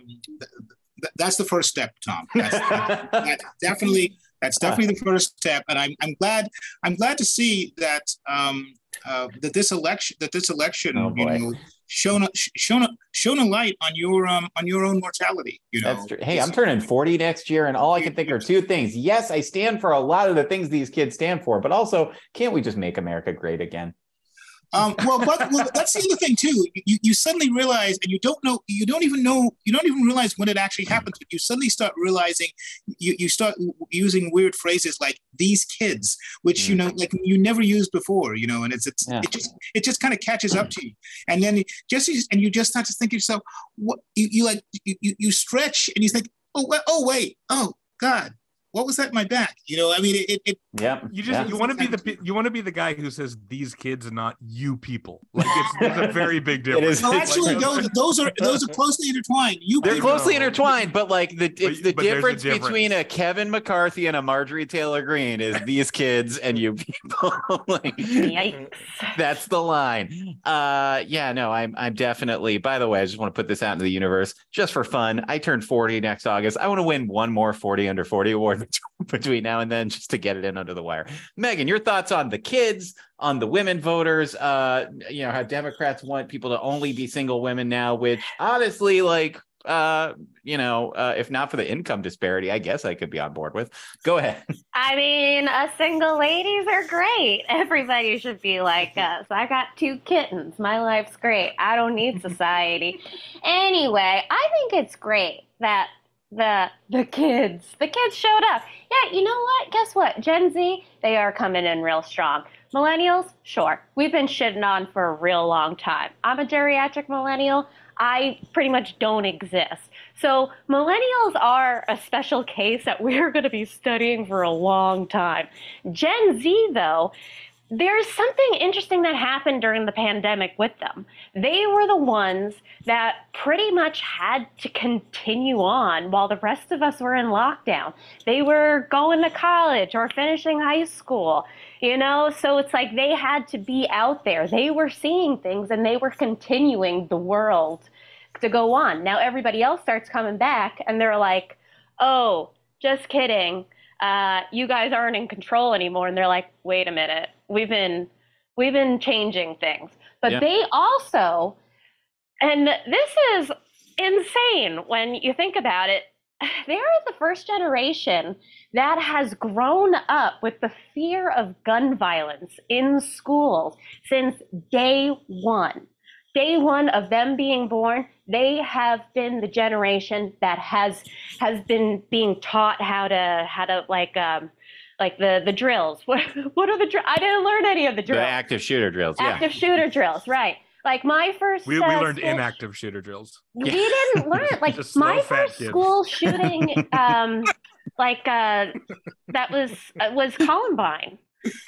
that's the first step, Tom. That's, that's definitely that's definitely the first step, and I'm I'm glad I'm glad to see that um, uh, that this election that this election Oh, you know shown a, shown a, shown a light on your um on your own mortality. You know, That's true. Hey, I'm turning 40 next year, and all I can think are two things. Yes, I stand for a lot of the things these kids stand for, but also, can't we just make America great again? Um, well, but well, that's the other thing too. You, you suddenly realize, and you don't know, you don't even know, you don't even realize when it actually happens. But you suddenly start realizing, you, you start using weird phrases like "these kids," which you Mm. know, like you never used before. You know, and it's it's Yeah. it just it just kind of catches up to you, and then just and you just start to think to yourself, what you, you like you, you stretch and you think, oh wait, oh wait, oh God, what was that in my back? You know, I mean, it it, it Yep. You just yeah. you want to be the you want to be the guy who says these kids, are not you people. Like it's, it's a very big difference. is. well, Like- actually, those, those are those are closely intertwined. You They're closely know. intertwined, but like the it's the but difference, difference. between a Kevin McCarthy and a Marjorie Taylor Greene is these kids and you people. like, Yikes. that's the line. Uh yeah, no, I'm I'm definitely by the way, I just want to put this out into the universe just for fun. I turn 40 next August. I want to win one more 40 under 40 award between now and then just to get it in under the wire. Megan, your thoughts on the kids, on the women voters, uh, you know, how Democrats want people to only be single women now, which honestly, like uh, you know, uh, if not for the income disparity, I guess I could be on board with. Go ahead. I mean, uh, single ladies are great. Everybody should be like us. I got two kittens. My life's great. I don't need society. Anyway, I think it's great that the the kids, the kids showed up. Yeah, you know what? Guess what? Gen Z, they are coming in real strong. Millennials, sure. We've been shitting on for a real long time. I'm a geriatric millennial. I pretty much don't exist. So millennials are a special case that we're going to be studying for a long time. Gen Z, though, there's something interesting that happened during the pandemic with them. They were the ones that pretty much had to continue on while the rest of us were in lockdown. They were going to college or finishing high school, you know? So it's like they had to be out there. They were seeing things and they were continuing the world to go on. Now everybody else starts coming back and they're like, oh, just kidding. Uh, you guys aren't in control anymore. And they're like, wait a minute, we've been we've been changing things. But Yeah. they also, and this is insane when you think about it, they're the first generation that has grown up with the fear of gun violence in schools since day one day one of them being born, they have been the generation that has has been being taught how to how to like um like the the drills. What what are the drills? I didn't learn any of the drills. The drills. active shooter drills. Yeah. Active shooter drills, right? Like my first, We, we uh, learned school- inactive shooter drills. We didn't learn like Just slow, my first kids. school shooting. Um, like uh, that was uh, was Columbine,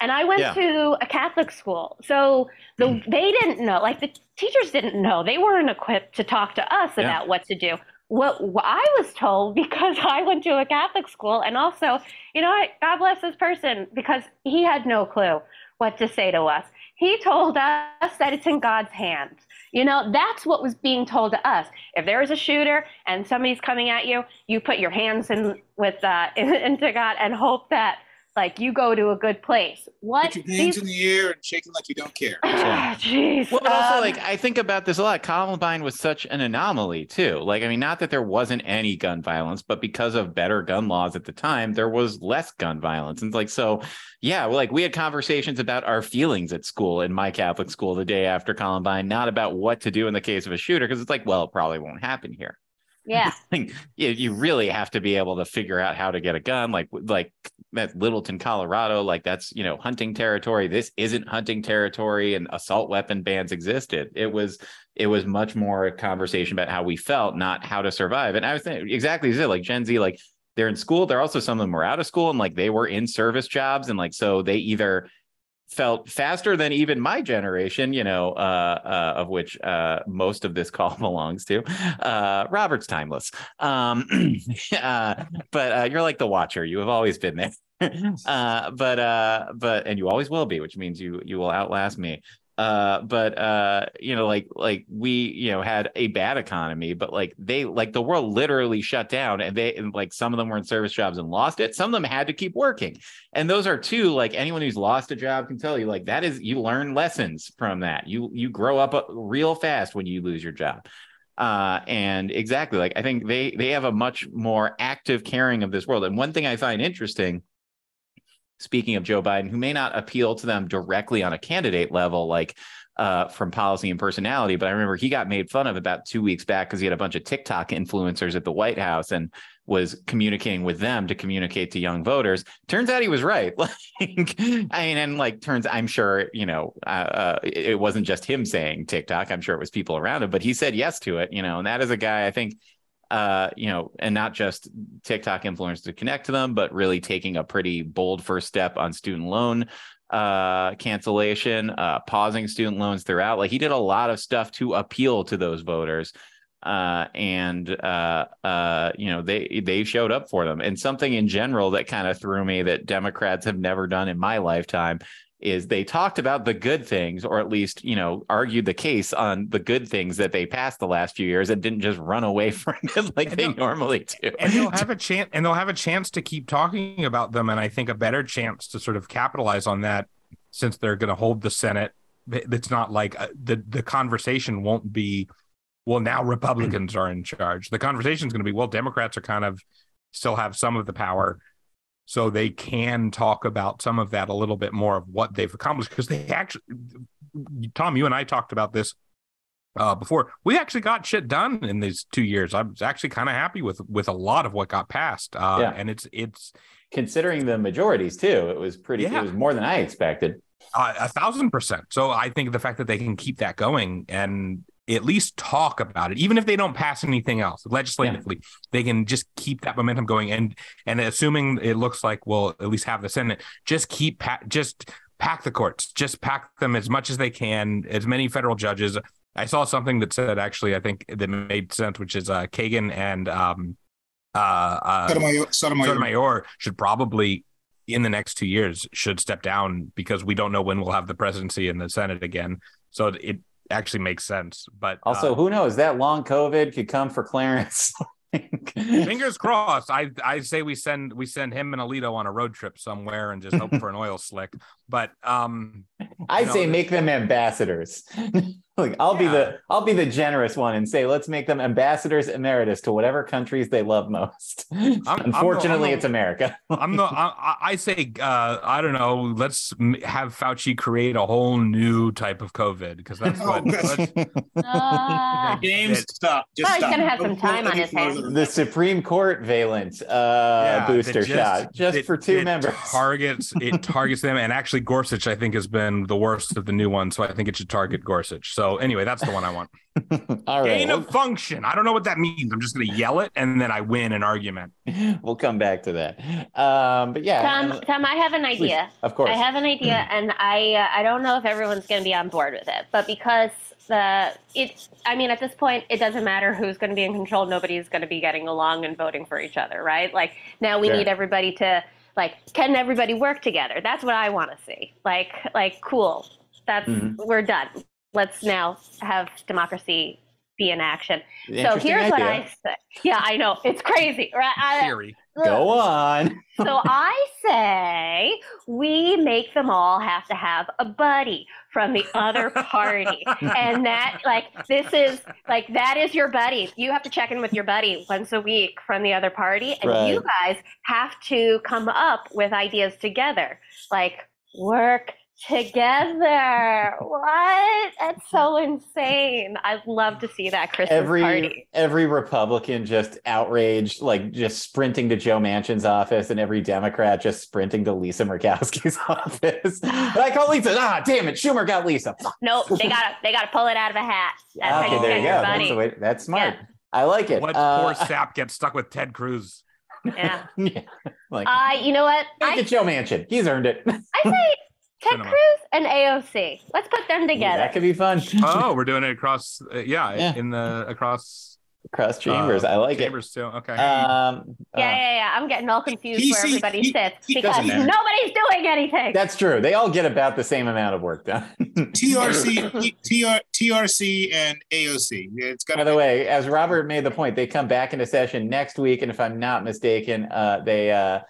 and I went Yeah. to a Catholic school, so the they didn't know. Like the teachers didn't know. They weren't equipped to talk to us Yeah. about what to do. What, I was told because I went to a Catholic school, and also, you know what? God bless this person because he had no clue what to say to us. He told us that it's in God's hands. You know, that's what was being told to us. If there is a shooter and somebody's coming at you, you put your hands in with uh, into God and hope that like you go to a good place. What? Put your hands these- in the air and shaking like you don't care. Ah, Jeez. Well, but also, Um, like, I think about this a lot. Columbine was such an anomaly, too. Like, I mean, not that there wasn't any gun violence, but because of better gun laws at the time, there was less gun violence. And, it's like, so, yeah, well, like, we had conversations about our feelings at school in my Catholic school the day after Columbine, not about what to do in the case of a shooter, because it's like, well, it probably won't happen here. Yeah. Like, you, you really have to be able to figure out how to get a gun like like at littleton colorado like that's you know hunting territory. This isn't hunting territory and assault weapon bans existed. It was it was much more a conversation about how we felt not how to survive. And i was thinking exactly as it, like gen z like they're in school they're also some of them were out of school and like they were in service jobs and like so they either felt faster than even my generation, you know, uh, uh, of which uh, most of this call belongs to. Uh, Robert's timeless. Um, uh, but uh, you're like the watcher. You have always been there. uh, but uh, but and you always will be, which means you you will outlast me. Uh, but uh, you know, like like we you know had a bad economy, but like they like the world literally shut down, and they and like some of them were in service jobs and lost it. Some of them had to keep working, and those are two like anyone who's lost a job can tell you like that is you learn lessons from that. You you grow up uh, real fast when you lose your job uh and exactly like i think they they have a much more active caring of this world and one thing i find interesting speaking of joe biden who may not appeal to them directly on a candidate level like uh from policy and personality but i remember he got made fun of about two weeks back because he had a bunch of tiktok influencers at the white house and was communicating with them to communicate to young voters. Turns out he was right. Like i mean and like turns i'm sure you know uh, uh it it wasn't just him saying tiktok. I'm sure it was people around him but he said yes to it you know and that is a guy i think uh, you know, and not just TikTok influencers to connect to them, but really taking a pretty bold first step on student loan uh cancellation, uh pausing student loans throughout. Like he did a lot of stuff to appeal to those voters. Uh and uh uh you know they they showed up for them. And something in general that kind of threw me that Democrats have never done in my lifetime is they talked about the good things or at least you know argued the case on the good things that they passed the last few years and didn't just run away from it like And they normally do. and they'll have a chance and they'll have a chance to keep talking about them and i think a better chance to sort of capitalize on that since they're going to hold the senate it's not like uh, the the conversation won't be well now republicans are in charge. The conversation is going to be well democrats are kind of still have some of the power so they can talk about some of that a little bit more of what they've accomplished because they actually tom you and i talked about this uh, before we actually got shit done in these two years. I was actually kind of happy with with a lot of what got passed. Uh, Yeah. and it's it's considering the majorities too it was pretty Yeah. it was more than i expected uh, a thousand percent. So I think the fact that they can keep that going and at least talk about it, even if they don't pass anything else legislatively, they can just keep that momentum going. And and assuming it looks like we'll at least have the Senate, just keep pa- just pack the courts, just pack them as much as they can, as many federal judges. I saw something that said actually, I think that made sense, which is uh, Kagan and um, uh, uh, Sotomayor, Sotomayor. Sotomayor should probably in the next two years should step down because we don't know when we'll have the presidency and the Senate again. So it actually makes sense. But also uh, who knows that long covid could come for clarence fingers crossed. I I say we send we send him and Alito on a road trip somewhere and just hope for an oil slick. But um, i you know, say make them ambassadors like i'll be the i'll be the generous one and say let's make them ambassadors emeritus to whatever countries they love most I'm unfortunately I'm the- it's america I'm the I, I- I say uh, I don't know. Let's have Fauci create a whole new type of COVID because that's Oh, what. that's- let's- Ah. James, It- stop. Just he's stop. gonna have some Don't time on his hands. the supreme court valent uh Yeah, booster just- shot just it- for two it members Targets it targets them, and actually Gorsuch I think has been the worst of the new ones, so I think it should target Gorsuch. So So anyway, that's the one I want. All right. Gain of function. I don't know what that means. I'm just going to yell it and then I win an argument. We'll, we'll come back to that. Um, but yeah, Tom, uh, Tom, I have an please, idea. of course. I have an idea, and I uh, I don't know if everyone's going to be on board with it, but because the it, I mean, at this point, it doesn't matter who's going to be in control. Nobody's going to be getting along and voting for each other, right? Like now, we Sure. need everybody to like, can everybody work together? That's what I want to see. Like, like, cool. That's Mhm. we're done. Let's now have democracy be in action. So Interesting here's what. I say. Yeah, I know it's crazy, right? I- Theory. Go on. so I say we make them all have to have a buddy from the other party. and that like this is like that is your buddy. You have to check in with your buddy once a week from the other party and you guys have to come up with ideas together. Like work together. What? That's so insane. I'd love to see that Christmas every party. every Republican just outraged, like just sprinting to Joe Manchin's office, and every Democrat just sprinting to Lisa Murkowski's office. But I call Lisa. Ah, damn it, Schumer got Lisa. Fuck. Nope, they gotta they gotta pull it out of a hat. That's how okay, you there you go. That's, the way, that's smart. Yeah. I like it. What Uh, poor sap gets stuck with Ted Cruz? Yeah. yeah, like Uh, you know what? make I, it Joe Manchin. He's earned it. I say Ted Sinema. Cruz and AOC. Let's put them together. that could be fun. Oh, we're doing it across. Uh, yeah, Yeah. in the across Cross chambers. uh, I like chambers too. Okay. Um, yeah, uh, yeah, yeah. I'm getting all confused He where everybody he- sits he because nobody's doing anything. that's true. They all get about the same amount of work done. TRC, TR, TRC, and AOC. It's got By the way, as Robert made the point, they come back into session next week, and if I'm not mistaken, uh, they uh,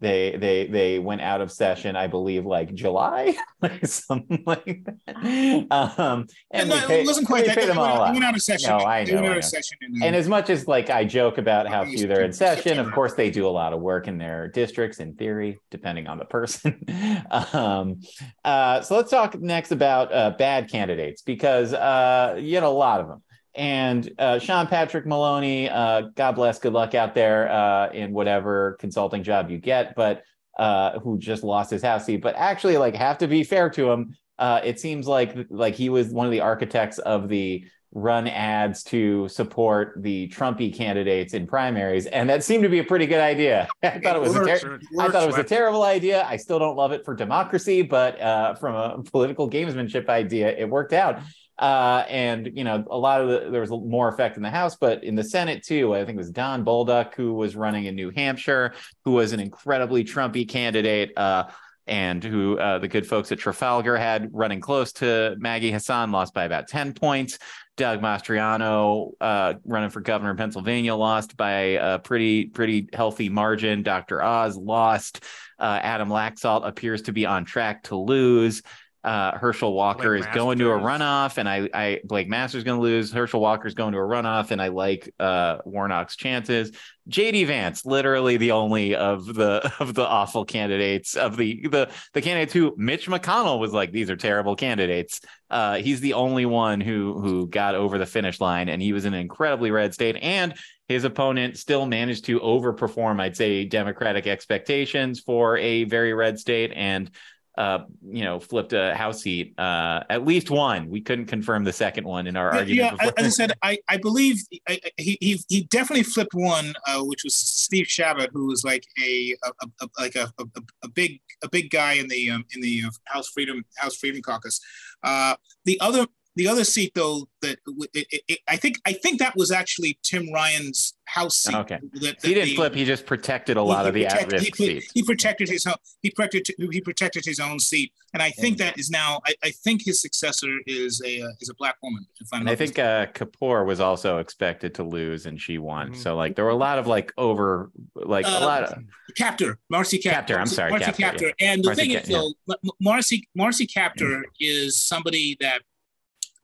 they they they went out of session, I believe, like July, like something like that. Um, and we pay, it wasn't quite we that. pay They them went, all out. went out of session. No, I know, I know. session. In, And as much as like I joke about how few they're in session, of course they do a lot of work in their districts in theory, depending on the person. um, uh, so let's talk next about uh, bad candidates because uh, you had a lot of them. And uh, Sean Patrick Maloney, uh, God bless, good luck out there uh, in whatever consulting job you get, but uh, who just lost his house seat. But actually, like, have to be fair to him. Uh, it seems like like he was one of the architects of the run ads to support the Trumpy candidates in primaries, and that seemed to be a pretty good idea. I thought it was a ter- I thought it was a terrible idea. I still don't love it for democracy, but uh, from a political gamesmanship idea, it worked out. Uh, and you know, a lot of the, there was more effect in the House, but in the Senate too. I think it was Don Bolduc who was running in New Hampshire, who was an incredibly Trumpy candidate. Uh, and who uh, the good folks at Trafalgar had running close to Maggie Hassan, lost by about 10 points. Doug Mastriano uh, running for governor of Pennsylvania lost by a pretty pretty healthy margin. Dr. Oz lost. Uh, Adam Laxalt appears to be on track to lose. Uh, Herschel Walker Blake is going to a runoff, and I, I Blake Masters going to lose. Herschel Walker's going to a runoff, and I like uh, Warnock's chances. JD Vance, literally the only of the of the awful candidates of the the the candidates who Mitch McConnell was like these are terrible candidates. Uh, he's the only one who who got over the finish line, and he was in an incredibly red state. And his opponent still managed to overperform, I'd say, Democratic expectations for a very red state, and uh, you know, flipped a House seat, uh, at least one. We couldn't confirm the second one in our Yeah, argument. yeah, before. as I said, I, I believe I, I- he, he he definitely flipped one, uh, which was Steve Chabot, who was like a, a, a, a- like a, a, a big a big guy in the um, in the uh, House Freedom House Freedom Caucus. Uh, the other the other seat though that it, it, it, I think I think that was actually Tim Ryan's House seat. Okay. That, that he didn't the- flip. He just protected a lot he of the protected- at-risk he, seats. he protected his own. He protected. He protected his own seat, and I think that is now. I, I think his successor is a uh, is a black woman. If I'm And I think uh, Kapoor was also expected to lose, and she won. Mhm. So like there were a lot of like over, like a Uh, lot of Kaptur, Marcy Kaptur. Kaptur, I'm sorry, Marcy Kaptur, Kaptur. And the Marcy thing Ca- is, though, M- M- Marcy Marcy Kaptur is somebody that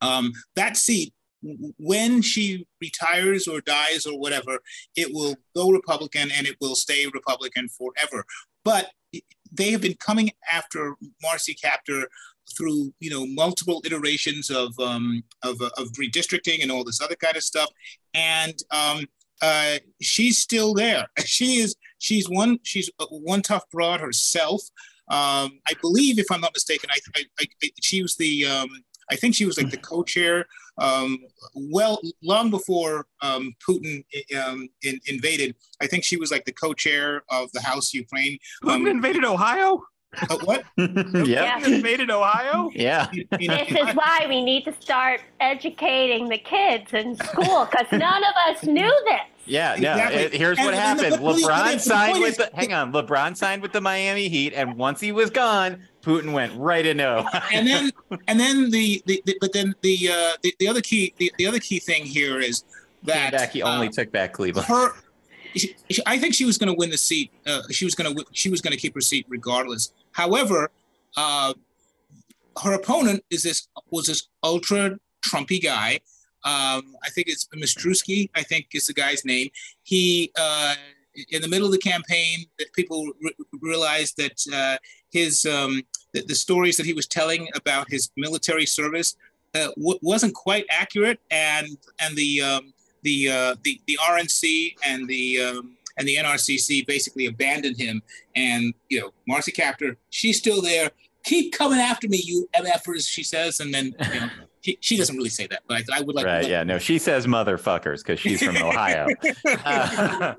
um, that seat when she retires or dies or whatever, it will go Republican and it will stay Republican forever. But they have been coming after Marcy Kaptur through you know multiple iterations of um, of, of redistricting and all this other kind of stuff, and um, uh, she's still there. She is she's one she's one tough broad herself. Um, I believe, if I'm not mistaken, I, I, I she was the um, I think she was like the co-chair. Um, well, long before um, Putin um, in, invaded, I think she was like the co-chair of the House Ukraine. Putin Um, invaded Ohio. uh, what? yeah. Yeah. Putin invaded Ohio. Yeah. This is why we need to start educating the kids in school because none of us knew this. Yeah, no. Exactly. it- here's And- what happened. LeBron the signed point with is- the hang on. LeBron signed with the Miami Heat, and once he was gone, Putin went right into Ohio. and then and then the, the, the but then the, uh, the the other key the, the other key thing here is that back, he only uh, took back Cleveland. her she, she- I think she was going to win the seat. Uh, she was going to she was going to keep her seat regardless. However, uh, her opponent is this was this ultra Trumpy guy. Um, I think it's Mistrusky. I think is the guy's name. He uh, in the middle of the campaign, that people re- realized that uh, his um, the, the stories that he was telling about his military service uh, w- wasn't quite accurate, and and the um, the uh, the the RNC and the um, and the NRCC basically abandoned him. And you know, Marcy Kaptur, she's still there. Keep coming after me, you MFers, she says. And then you know, she, she doesn't really say that, but I, I would like. right? Yeah. No, she says motherfuckers because she's from Ohio. Uh,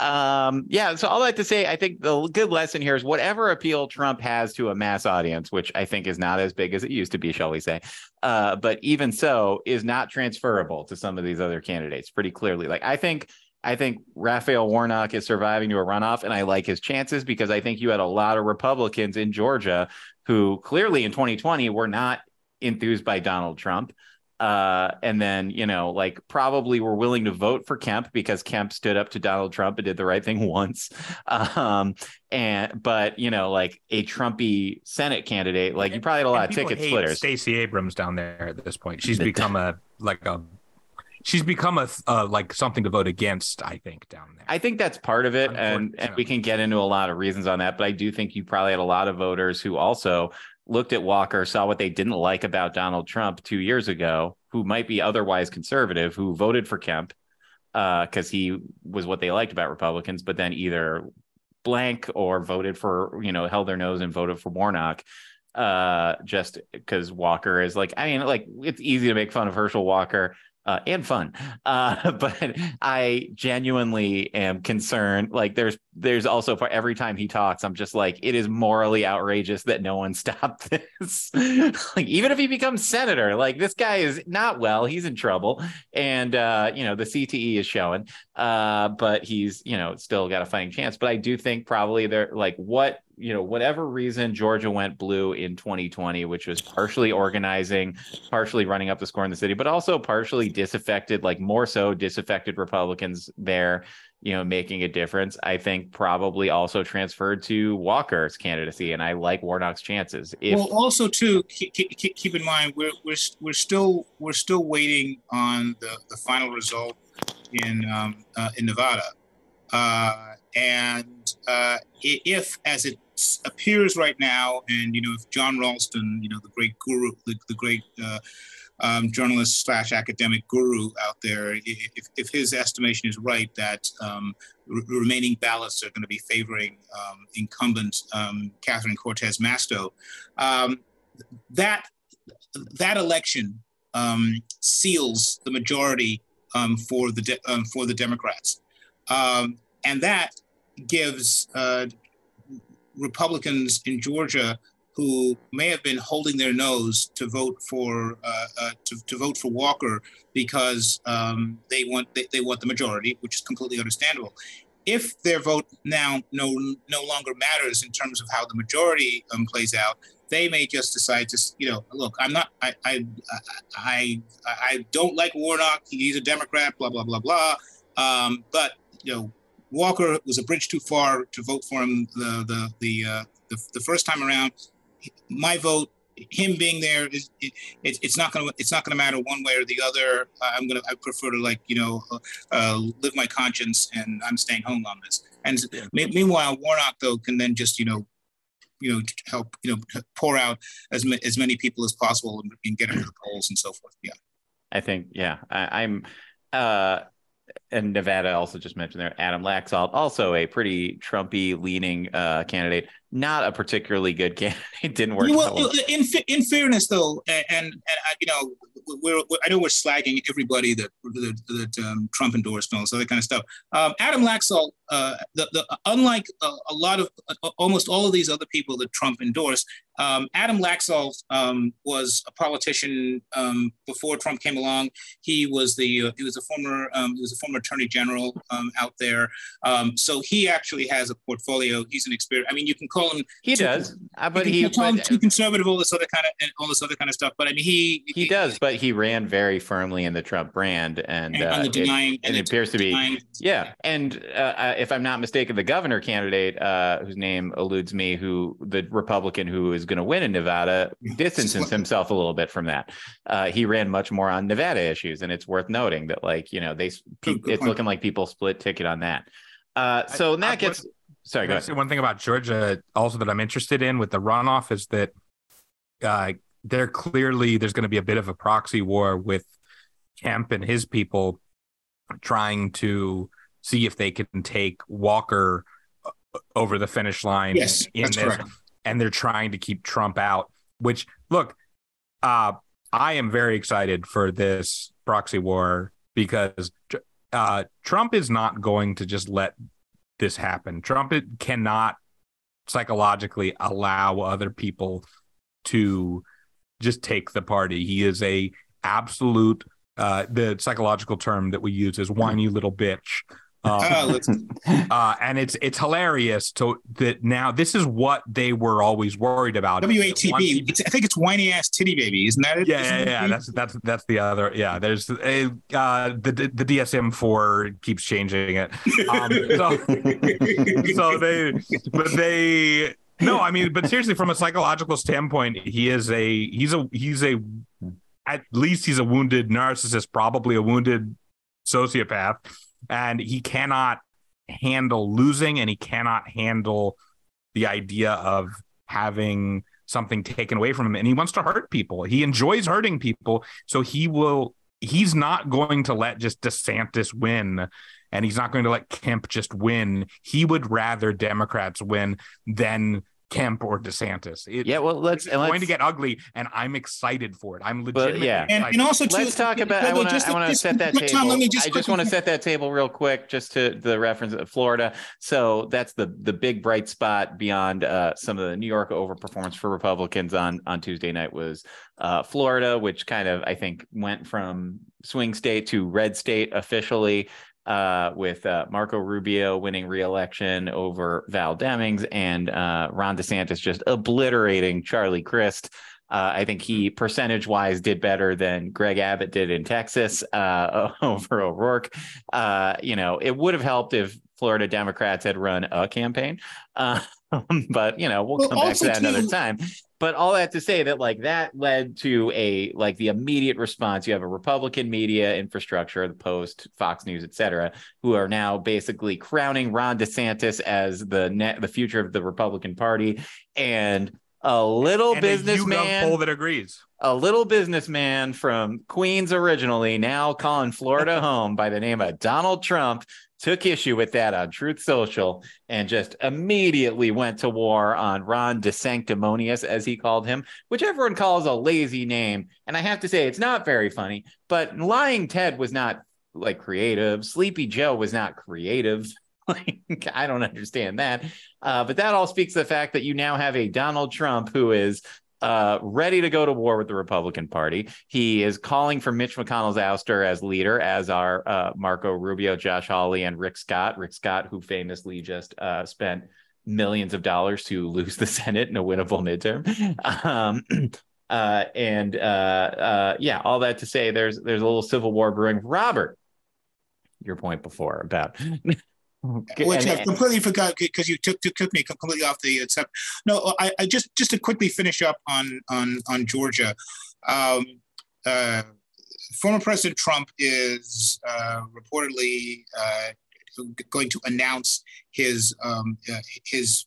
um, yeah. So all that to say, I think the good lesson here is whatever appeal Trump has to a mass audience, which I think is not as big as it used to be, shall we say, uh, but even so, is not transferable to some of these other candidates pretty clearly. Like I think. I think Raphael Warnock is surviving to a runoff, and I like his chances because I think you had a lot of Republicans in Georgia who clearly in 2020 were not enthused by Donald Trump. Uh, and then, you know, like probably were willing to vote for Kemp because Kemp stood up to Donald Trump and did the right thing once. Um, and but you know, like a Trumpy Senate candidate, like you probably had a lot of ticket splitters. Stacey Abrams down there at this point. She's become a like a she's become a uh, like something to vote against. I think down there. I think that's part of it, and and we can get into a lot of reasons on that. But I do think you probably had a lot of voters who also looked at Walker, saw what they didn't like about Donald Trump two years ago, who might be otherwise conservative, who voted for Kemp because he was what they liked about Republicans, but then either blank or voted for you know held their nose and voted for Warnock uh just because Walker is like I mean like it's easy to make fun of Herschel Walker uh, and fun. Uh, but I genuinely am concerned. Like there's there's also for every time he talks, I'm just like, it is morally outrageous that no one stopped this. like even if he becomes senator, like this guy is not well, he's in trouble. And uh, you know, the CTE is showing. Uh, but he's, you know, still got a fighting chance. But I do think probably they're like what you know, whatever reason Georgia went blue in 2020, which was partially organizing, partially running up the score in the city, but also partially disaffected, like more so disaffected Republicans there, you know, making a difference. I think probably also transferred to Walker's candidacy, and I like Warnock's chances. If well, also too, keep, keep, in mind we're, we're we're still we're still waiting on the, the final result in um, uh, in Nevada, uh, and uh, if as it appears right now, and you know if Jon Ralston, you know the great guru, the, the great uh, um, journalist slash academic guru out there, if, if his estimation is right that um, re- remaining ballots are going to be favoring um, incumbent um, Catherine Cortez Masto, um, that that election um, seals the majority for the for the Democrats, and that gives uh, Republicans in Georgia who may have been holding their nose to vote for uh, uh, to, to vote for Walker because um, they want they, they want the majority, which is completely understandable. If their vote now no no longer matters in terms of how the majority um, plays out, they may just decide to you know look I'm not I I I I, don't like Warnock. He's a Democrat. Blah blah blah blah. Um, but you know Walker was a bridge too far to vote for him the the the uh, the, the first time around my vote, him being there, is it, it, it's not gonna it's not gonna matter one way or the other. I'm gonna I prefer to like you know uh, uh, live my conscience, and I'm staying home on this. And me- meanwhile, Warnock though can then just you know you know help you know pour out as ma- as many people as possible and, and get into the polls and so forth. Yeah. I think, yeah, I, I'm. uh and Nevada also just mentioned there, Adam Laxalt, also a pretty Trumpy leaning uh, candidate, not a particularly good candidate. Didn't work. Well, well. in in fairness, though, and, and, and you know, we're, we're, I know we're slagging everybody that that, that um, Trump endorsed and all this other kind of stuff. Um, Adam Laxalt, uh, the, the, unlike a, a lot of uh, almost all of these other people that Trump endorsed, um, Adam Laxalt um, was a politician um, before Trump came along. He was the uh, he was a former um, he was a former attorney general um, out there. Um, so he actually has a portfolio. He's an expert. I mean, you can call him. He too, does, uh, but he call him too conservative. All this other kind of all this other kind of stuff. But I mean, he he, he does. But he ran very firmly in the Trump brand, and, and, uh, denying, it, and, it appears to be denying. yeah. And uh, uh, if I'm not mistaken, the governor candidate, uh, whose name eludes me, who the Republican who is going to win in Nevada, distances himself a little bit from that. Uh, he ran much more on Nevada issues, and it's worth noting that, like you know, they good it's point. looking like people split ticket on that. Uh, so I, that gets. sorry, go ahead. One thing about Georgia also that I'm interested in with the runoff is that uh, they're clearly there's going to be a bit of a proxy war with Kemp and his people trying to see if they can take Walker uh, over the finish line. Yes, that's this, correct. And they're trying to keep Trump out. Which look, uh, I am very excited for this proxy war because uh, Trump is not going to just let this happen. Trump cannot psychologically allow other people to just take the party. He is a absolute uh, the psychological term that we use is whiny little bitch. Um, uh, and it's it's hilarious to that now this is what they were always worried about. WATB. I think it's whiny ass titty baby, isn't that it? Yeah, yeah, yeah. That's that's that's the other. Yeah, there's a uh, the the DSM four keeps changing it. Um, so, so they, but they. No, I mean, but seriously, from a psychological standpoint, he is a he's a he's a at least he's a wounded narcissist, probably a wounded sociopath and he cannot handle losing and he cannot handle the idea of having something taken away from him. And he wants to hurt people. He enjoys hurting people. So he will he's not going to let just desantis win and he's not going to let kemp just win. He would rather democrats win than Kemp or DeSantis. It, yeah, well, let's. It's going to get ugly, and I'm excited for it. I'm legit. yeah, and, and, also too, let's talk about. I want to. I want to set that table. Tom, let me just I just want to set that table real quick, just to the reference of Florida. So that's the the big bright spot beyond uh, some of the New York overperformance for Republicans on on Tuesday night was uh, Florida, which kind of I think went from swing state to red state officially uh, with uh, Marco Rubio winning re-election over Val Demings and uh, Ron DeSantis just obliterating Charlie Crist. Uh, I think he percentage wise did better than Greg Abbott did in Texas uh, over O'Rourke. Uh, you know, it would have helped if Florida Democrats had run a campaign. but you know, we'll, well come back to that too, another time but all that to say that like that led to a like the immediate response. You have a republican media infrastructure the post fox news et cetera who are now basically crowning ron desantis as the net the future of the republican party. And a little and businessman poll that agrees. a little businessman from queens originally now calling florida home by the name of donald trump took issue with that on Truth Social and just immediately went to war on Ron DeSanctimonious, as he called him, which everyone calls a lazy name. And I have to say, it's not very funny, but Lying Ted was not like creative. Sleepy Joe was not creative. like, I don't understand that. Uh, but that all speaks to the fact that you now have a Donald Trump who is uh, ready to go to war with the Republican Party. He is calling for Mitch McConnell's ouster as leader, as are uh, Marco Rubio, Josh Hawley, and Rick Scott. Rick Scott, who famously just uh, spent millions of dollars to lose the Senate in a winnable midterm. Um, uh, and uh, uh, yeah, all that to say, there's there's a little civil war brewing. Robert, your point before about Which I completely forgot because you took, took me completely off the uh, No, I, I, just just to quickly finish up on on on Georgia. Um, uh, former President Trump is uh, reportedly uh, going to announce his um, uh, his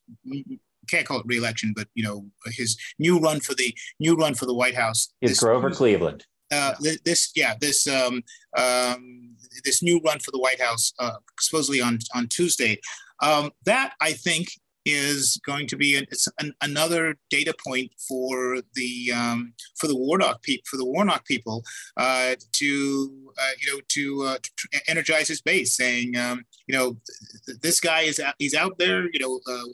can't call it reelection, but you know his new run for the new run for the White House. Is Grover Cleveland? Uh, th- this yeah this um, um, this new run for the White House uh, supposedly on on Tuesday. Um, that I think is going to be an, an, another data point for the um, for the Warnock people for the Warnock people uh, to uh, you know to, uh, to, energize his base, saying um, you know th- this guy is out, he's out there. You know uh,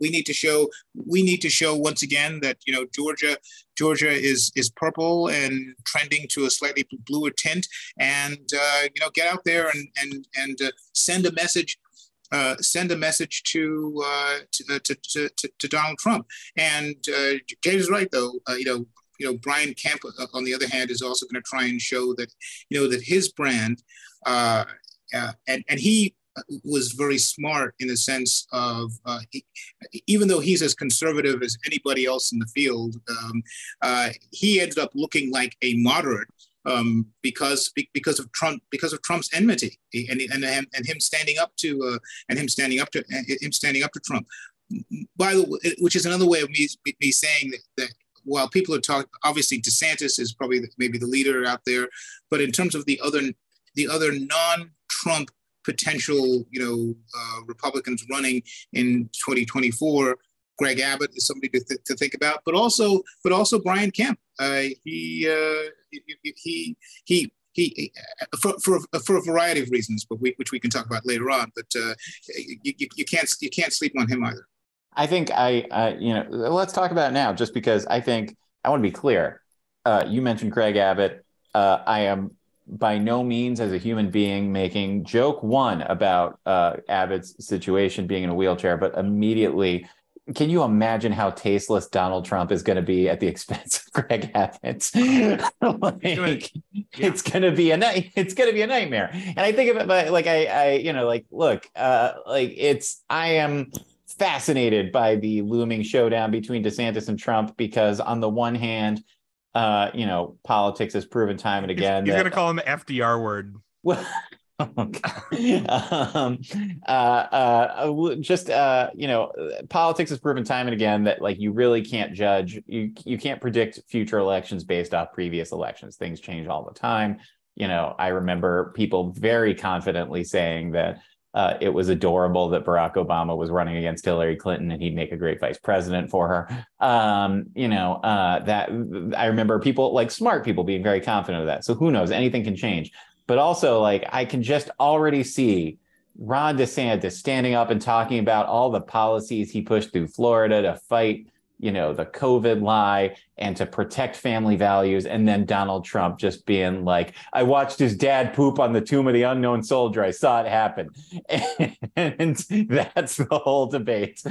we need to show we need to show once again that you know Georgia Georgia is is purple and trending to a slightly bluer tint, and uh, you know get out there and and and uh, send a message uh, send a message to, uh, uh to, to, to, to, Donald Trump. And uh, James is right, though. Uh, you know, you know, Brian Kemp, on the other hand, is also going to try and show that, you know, that his brand, and and he was very smart in the sense of uh, he, even though he's as conservative as anybody else in the field, um, uh, he ended up looking like a moderate um, because because of Trump because of Trump's enmity and and and him standing up to uh, and him standing up to him standing up to Trump. By the way, which is another way of me, me saying that, that while people are talking, obviously DeSantis is probably maybe the leader out there, but in terms of the other the other non-Trump potential, you know, uh, Republicans running in 2024, Greg Abbott is somebody to, th- to think about, but also, but also Brian Kemp. Uh, he, uh, he, he, he, for, for, for a variety of reasons, but we, which we can talk about later on. But uh, you, you, you can't you can't sleep on him either. I think I, I, you know, let's talk about it now, just because I think I want to be clear. Uh, you mentioned Greg Abbott. Uh, I am by no means as a human being making joke one about uh, Abbott's situation being in a wheelchair, but immediately can you imagine how tasteless Donald Trump is going to be at the expense of Greg Abbott? like, yeah. It's going to be a night. It's going to be a nightmare. And I think of it, but like I, I, you know, like look, uh, like it's. I am fascinated by the looming showdown between DeSantis and Trump because on the one hand, uh, you know, politics has proven time and again. He's, he's going to call him the FDR word. Well, um, uh, uh, just uh, you know, politics has proven time and again that like you really can't judge. You you can't predict future elections based off previous elections. Things change all the time. You know, I remember people very confidently saying that uh, it was adorable that Barack Obama was running against Hillary Clinton and he'd make a great vice president for her. Um, you know, uh, that I remember people like smart people being very confident of that. So who knows? Anything can change but also like I can just already see Ron DeSantis standing up and talking about all the policies he pushed through Florida to fight, you know, the COVID lie and to protect family values. And then Donald Trump just being like, I watched his dad poop on the tomb of the unknown soldier. I saw it happen. And that's the whole debate. By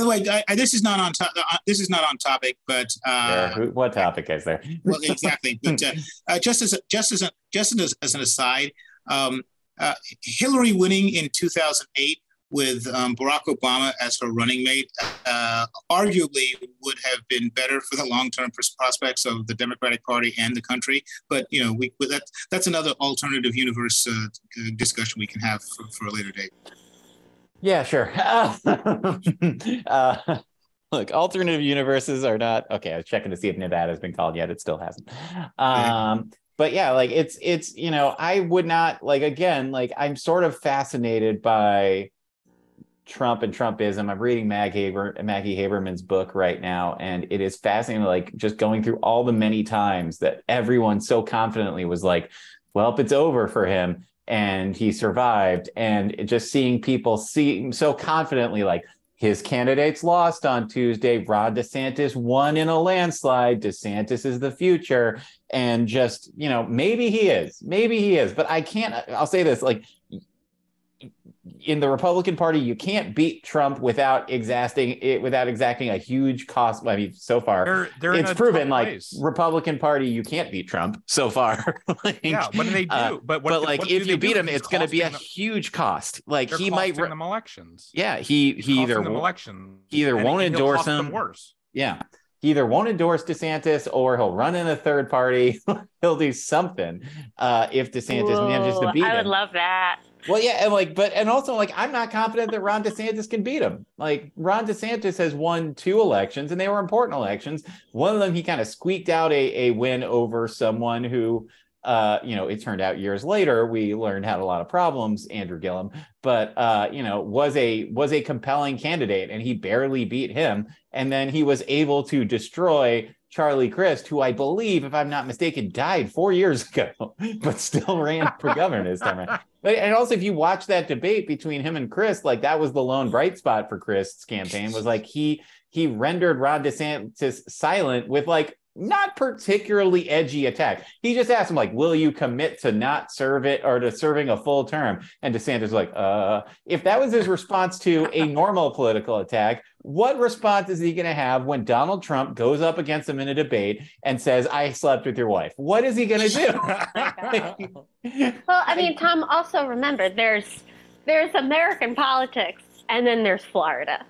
the way, I, this is not on top. Uh, this is not on topic, but uh, yeah, what topic is there? well, exactly. But uh, uh, just as a, just as a, just as, as an aside, um, uh, Hillary winning in 2008 with um, Barack Obama as her running mate, uh, arguably would have been better for the long-term prospects of the Democratic Party and the country. But you know, we that that's another alternative universe uh, discussion we can have for, for a later date. Yeah, sure. uh, look, alternative universes are not okay. I was checking to see if Nevada has been called yet. It still hasn't. Um, but yeah, like it's it's you know I would not like again like I'm sort of fascinated by Trump and Trumpism. I'm reading Mag Haber, Maggie Haberman's book right now, and it is fascinating, like just going through all the many times that everyone so confidently was like, well, it's over for him and he survived. And just seeing people see so confidently, like, his candidates lost on Tuesday. Rod DeSantis won in a landslide. DeSantis is the future. And just, you know, maybe he is, maybe he is, but I can't, I'll say this like, in the Republican Party, you can't beat Trump without exacting it without exacting a huge cost. I mean, so far they're, they're it's proven like place. Republican Party, you can't beat Trump so far. like, yeah, what do they do? Uh, but what, but like what if you beat him, it's going to be a them, huge cost. Like he might re- them elections. Yeah, he he either them elections. He either won't endorse him. Worse. Yeah, he either won't endorse DeSantis or he'll run in a third party. he'll do something uh, if DeSantis Whoa, manages to beat him. I him. would love that. Well, yeah, and like, but and also like, I'm not confident that Ron DeSantis can beat him. Like, Ron DeSantis has won two elections, and they were important elections. One of them, he kind of squeaked out a a win over someone who, uh, you know, it turned out years later we learned had a lot of problems, Andrew Gillum, but uh, you know, was a was a compelling candidate, and he barely beat him, and then he was able to destroy Charlie Crist, who I believe, if I'm not mistaken, died four years ago, but still ran for governor this time around. But and also, if you watch that debate between him and Crist, like that was the lone bright spot for Crist's campaign was like he he rendered Ron DeSantis silent with like not particularly edgy attack. He just asked him like, "Will you commit to not serve it or to serving a full term?" And DeSantis was like, "Uh." If that was his response to a normal political attack, what response is he going to have when Donald Trump goes up against him in a debate and says, "I slept with your wife"? What is he going to do? well, I mean, Tom. Also remember, there's there's American politics, and then there's Florida.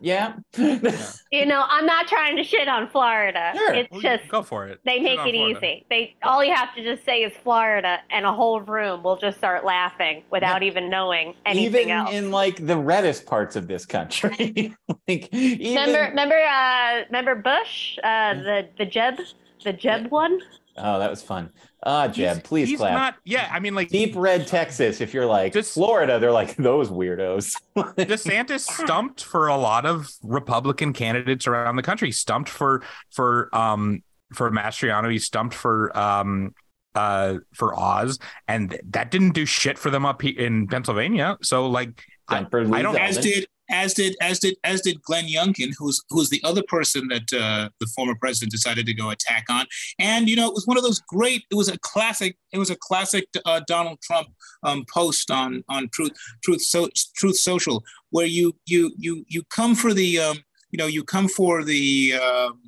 Yeah. you know, I'm not trying to shit on Florida. Sure. It's well, just go for it. They make it Florida. easy. They all you have to just say is Florida, and a whole room will just start laughing without yeah. even knowing anything even else. in like the reddest parts of this country. like even... remember, remember, uh, remember Bush, uh, the the Jeb, the Jeb yeah. one. Oh, that was fun. Ah, Jeb, he's, please he's clap. Not, yeah, I mean, like deep red Texas. If you're like just, Florida, they're like those weirdos. DeSantis stumped for a lot of Republican candidates around the country. Stumped for for um for Mastriano. He stumped for um uh for Oz, and that didn't do shit for them up in Pennsylvania. So like, I, I, don't. As did as did as did as did Glenn Youngkin, who's who's the other person that uh, the former president decided to go attack on. And you know, it was one of those great. It was a classic. It was a classic uh, Donald Trump um, post on on Truth Truth so, Truth Social, where you you you you come for the um, you know you come for the um,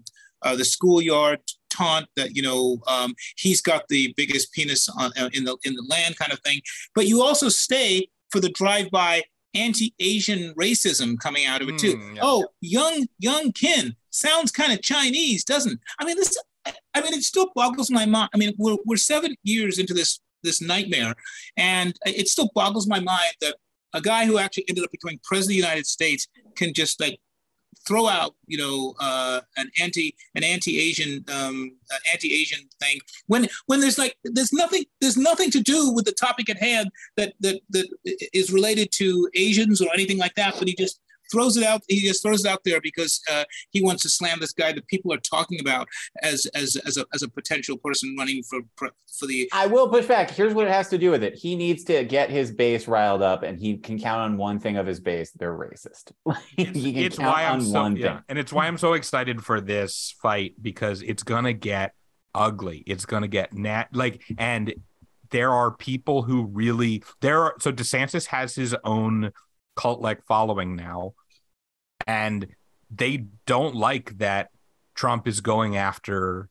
uh, the schoolyard taunt that you know um, he's got the biggest penis on, uh, in the in the land kind of thing, but you also stay for the drive by anti-Asian racism coming out of it too. Mm, yeah. Oh, young young kin sounds kind of Chinese, doesn't? I mean, this. I mean, it still boggles my mind. I mean, we're we're seven years into this this nightmare, and it still boggles my mind that a guy who actually ended up becoming president of the United States can just like throw out, you know, uh, an anti an anti Asian um, anti Asian thing when when there's like there's nothing there's nothing to do with the topic at hand that that that is related to Asians or anything like that. But he just throws it out. He just throws it out there because uh, he wants to slam this guy that people are talking about as as as a, as a potential person running for for the. I will push back. Here's what it has to do with it. He needs to get his base riled up, and he can count on one thing of his base: they're racist. it's, it's why I'm so yeah, and it's why I'm so excited for this fight because it's gonna get ugly. It's gonna get nat like and there are people who really there are so DeSantis has his own cult like following now. And they don't like that Trump is going after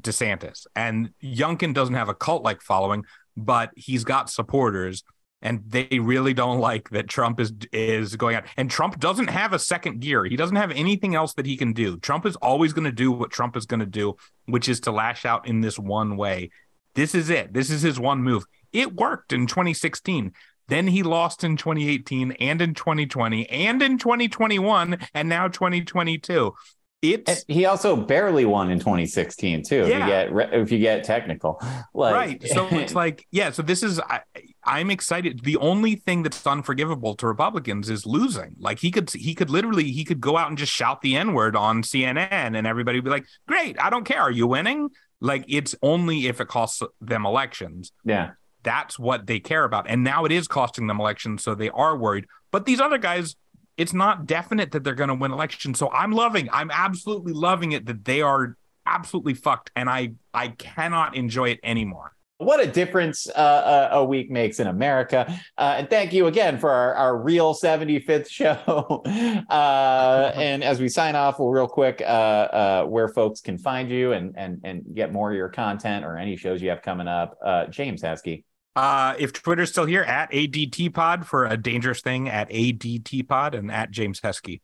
DeSantis. And Youngkin doesn't have a cult like following, but he's got supporters. And they really don't like that Trump is is going out. And Trump doesn't have a second gear. He doesn't have anything else that he can do. Trump is always going to do what Trump is going to do, which is to lash out in this one way. This is it. This is his one move. It worked in 2016. Then he lost in 2018 and in 2020 and in 2021 and now 2022. It's he also barely won in 2016 too. Yeah. If you get if you get technical, like, right? So it's like yeah. So this is I, I'm excited. The only thing that's unforgivable to Republicans is losing. Like he could he could literally he could go out and just shout the n word on CNN and everybody would be like, "Great, I don't care. Are you winning?" Like it's only if it costs them elections. Yeah that's what they care about. And now it is costing them elections, so they are worried. But these other guys, it's not definite that they're going to win elections. So I'm loving, I'm absolutely loving it that they are absolutely fucked, and I I cannot enjoy it anymore. What a difference uh, a week makes in America. Uh, and thank you again for our, our real 75th show. uh, and as we sign off, we'll real quick uh, uh, where folks can find you and, and, and get more of your content or any shows you have coming up. Uh, James Heskey. Uh, if Twitter's still here, at ADT Pod for a dangerous thing at ADT Pod and at James Heskey.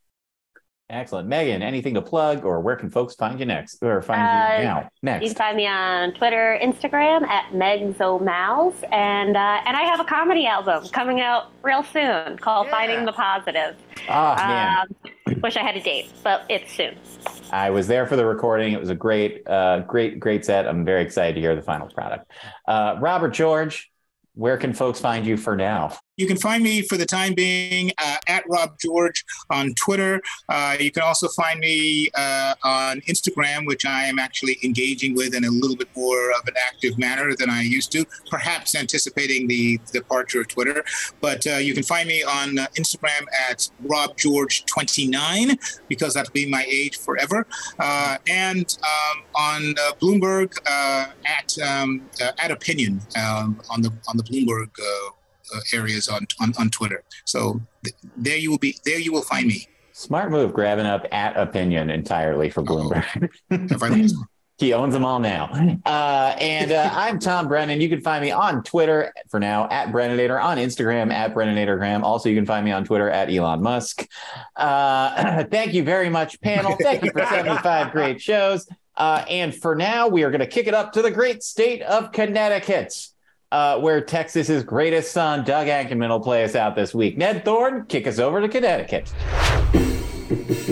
Excellent. Megan, anything to plug or where can folks find you next or find Uh, you now? You Next. can find me on Twitter, Instagram at MegZoMouse, and uh, and I have a comedy album coming out real soon called Yeah. Finding the Positive. Oh, man. Um, wish I had a date, but it's soon. I was there for the recording. It was a great, uh, great, great set. I'm very excited to hear the final product. Uh, Robert George, where can folks find you for now? You can find me for the time being uh, at Rob George on Twitter. Uh, you can also find me uh, on Instagram, which I am actually engaging with in a little bit more of an active manner than I used to, perhaps anticipating the departure of Twitter. But uh, you can find me on uh, Instagram at Rob George 29 because that'll be my age forever, uh, and um, on Bloomberg at um, at Opinion um, on the on the Bloomberg. Uh, areas on, on on Twitter. So th- there you will be. There you will find me. Smart move, grabbing up at opinion entirely for Bloomberg. He owns them all now. Uh, and uh, I'm Tom Brennan. You can find me on Twitter for now at Brennanator, on Instagram at Brennanatorgram. Also, you can find me on Twitter at Elon Musk. Uh, thank you very much, panel. Thank you for 75 great shows. Uh, and for now, we are going to kick it up to the great state of Connecticut. Uh, where Texas's greatest son, Doug Ankenman, will play us out this week. Ned Thorne, kick us over to Connecticut.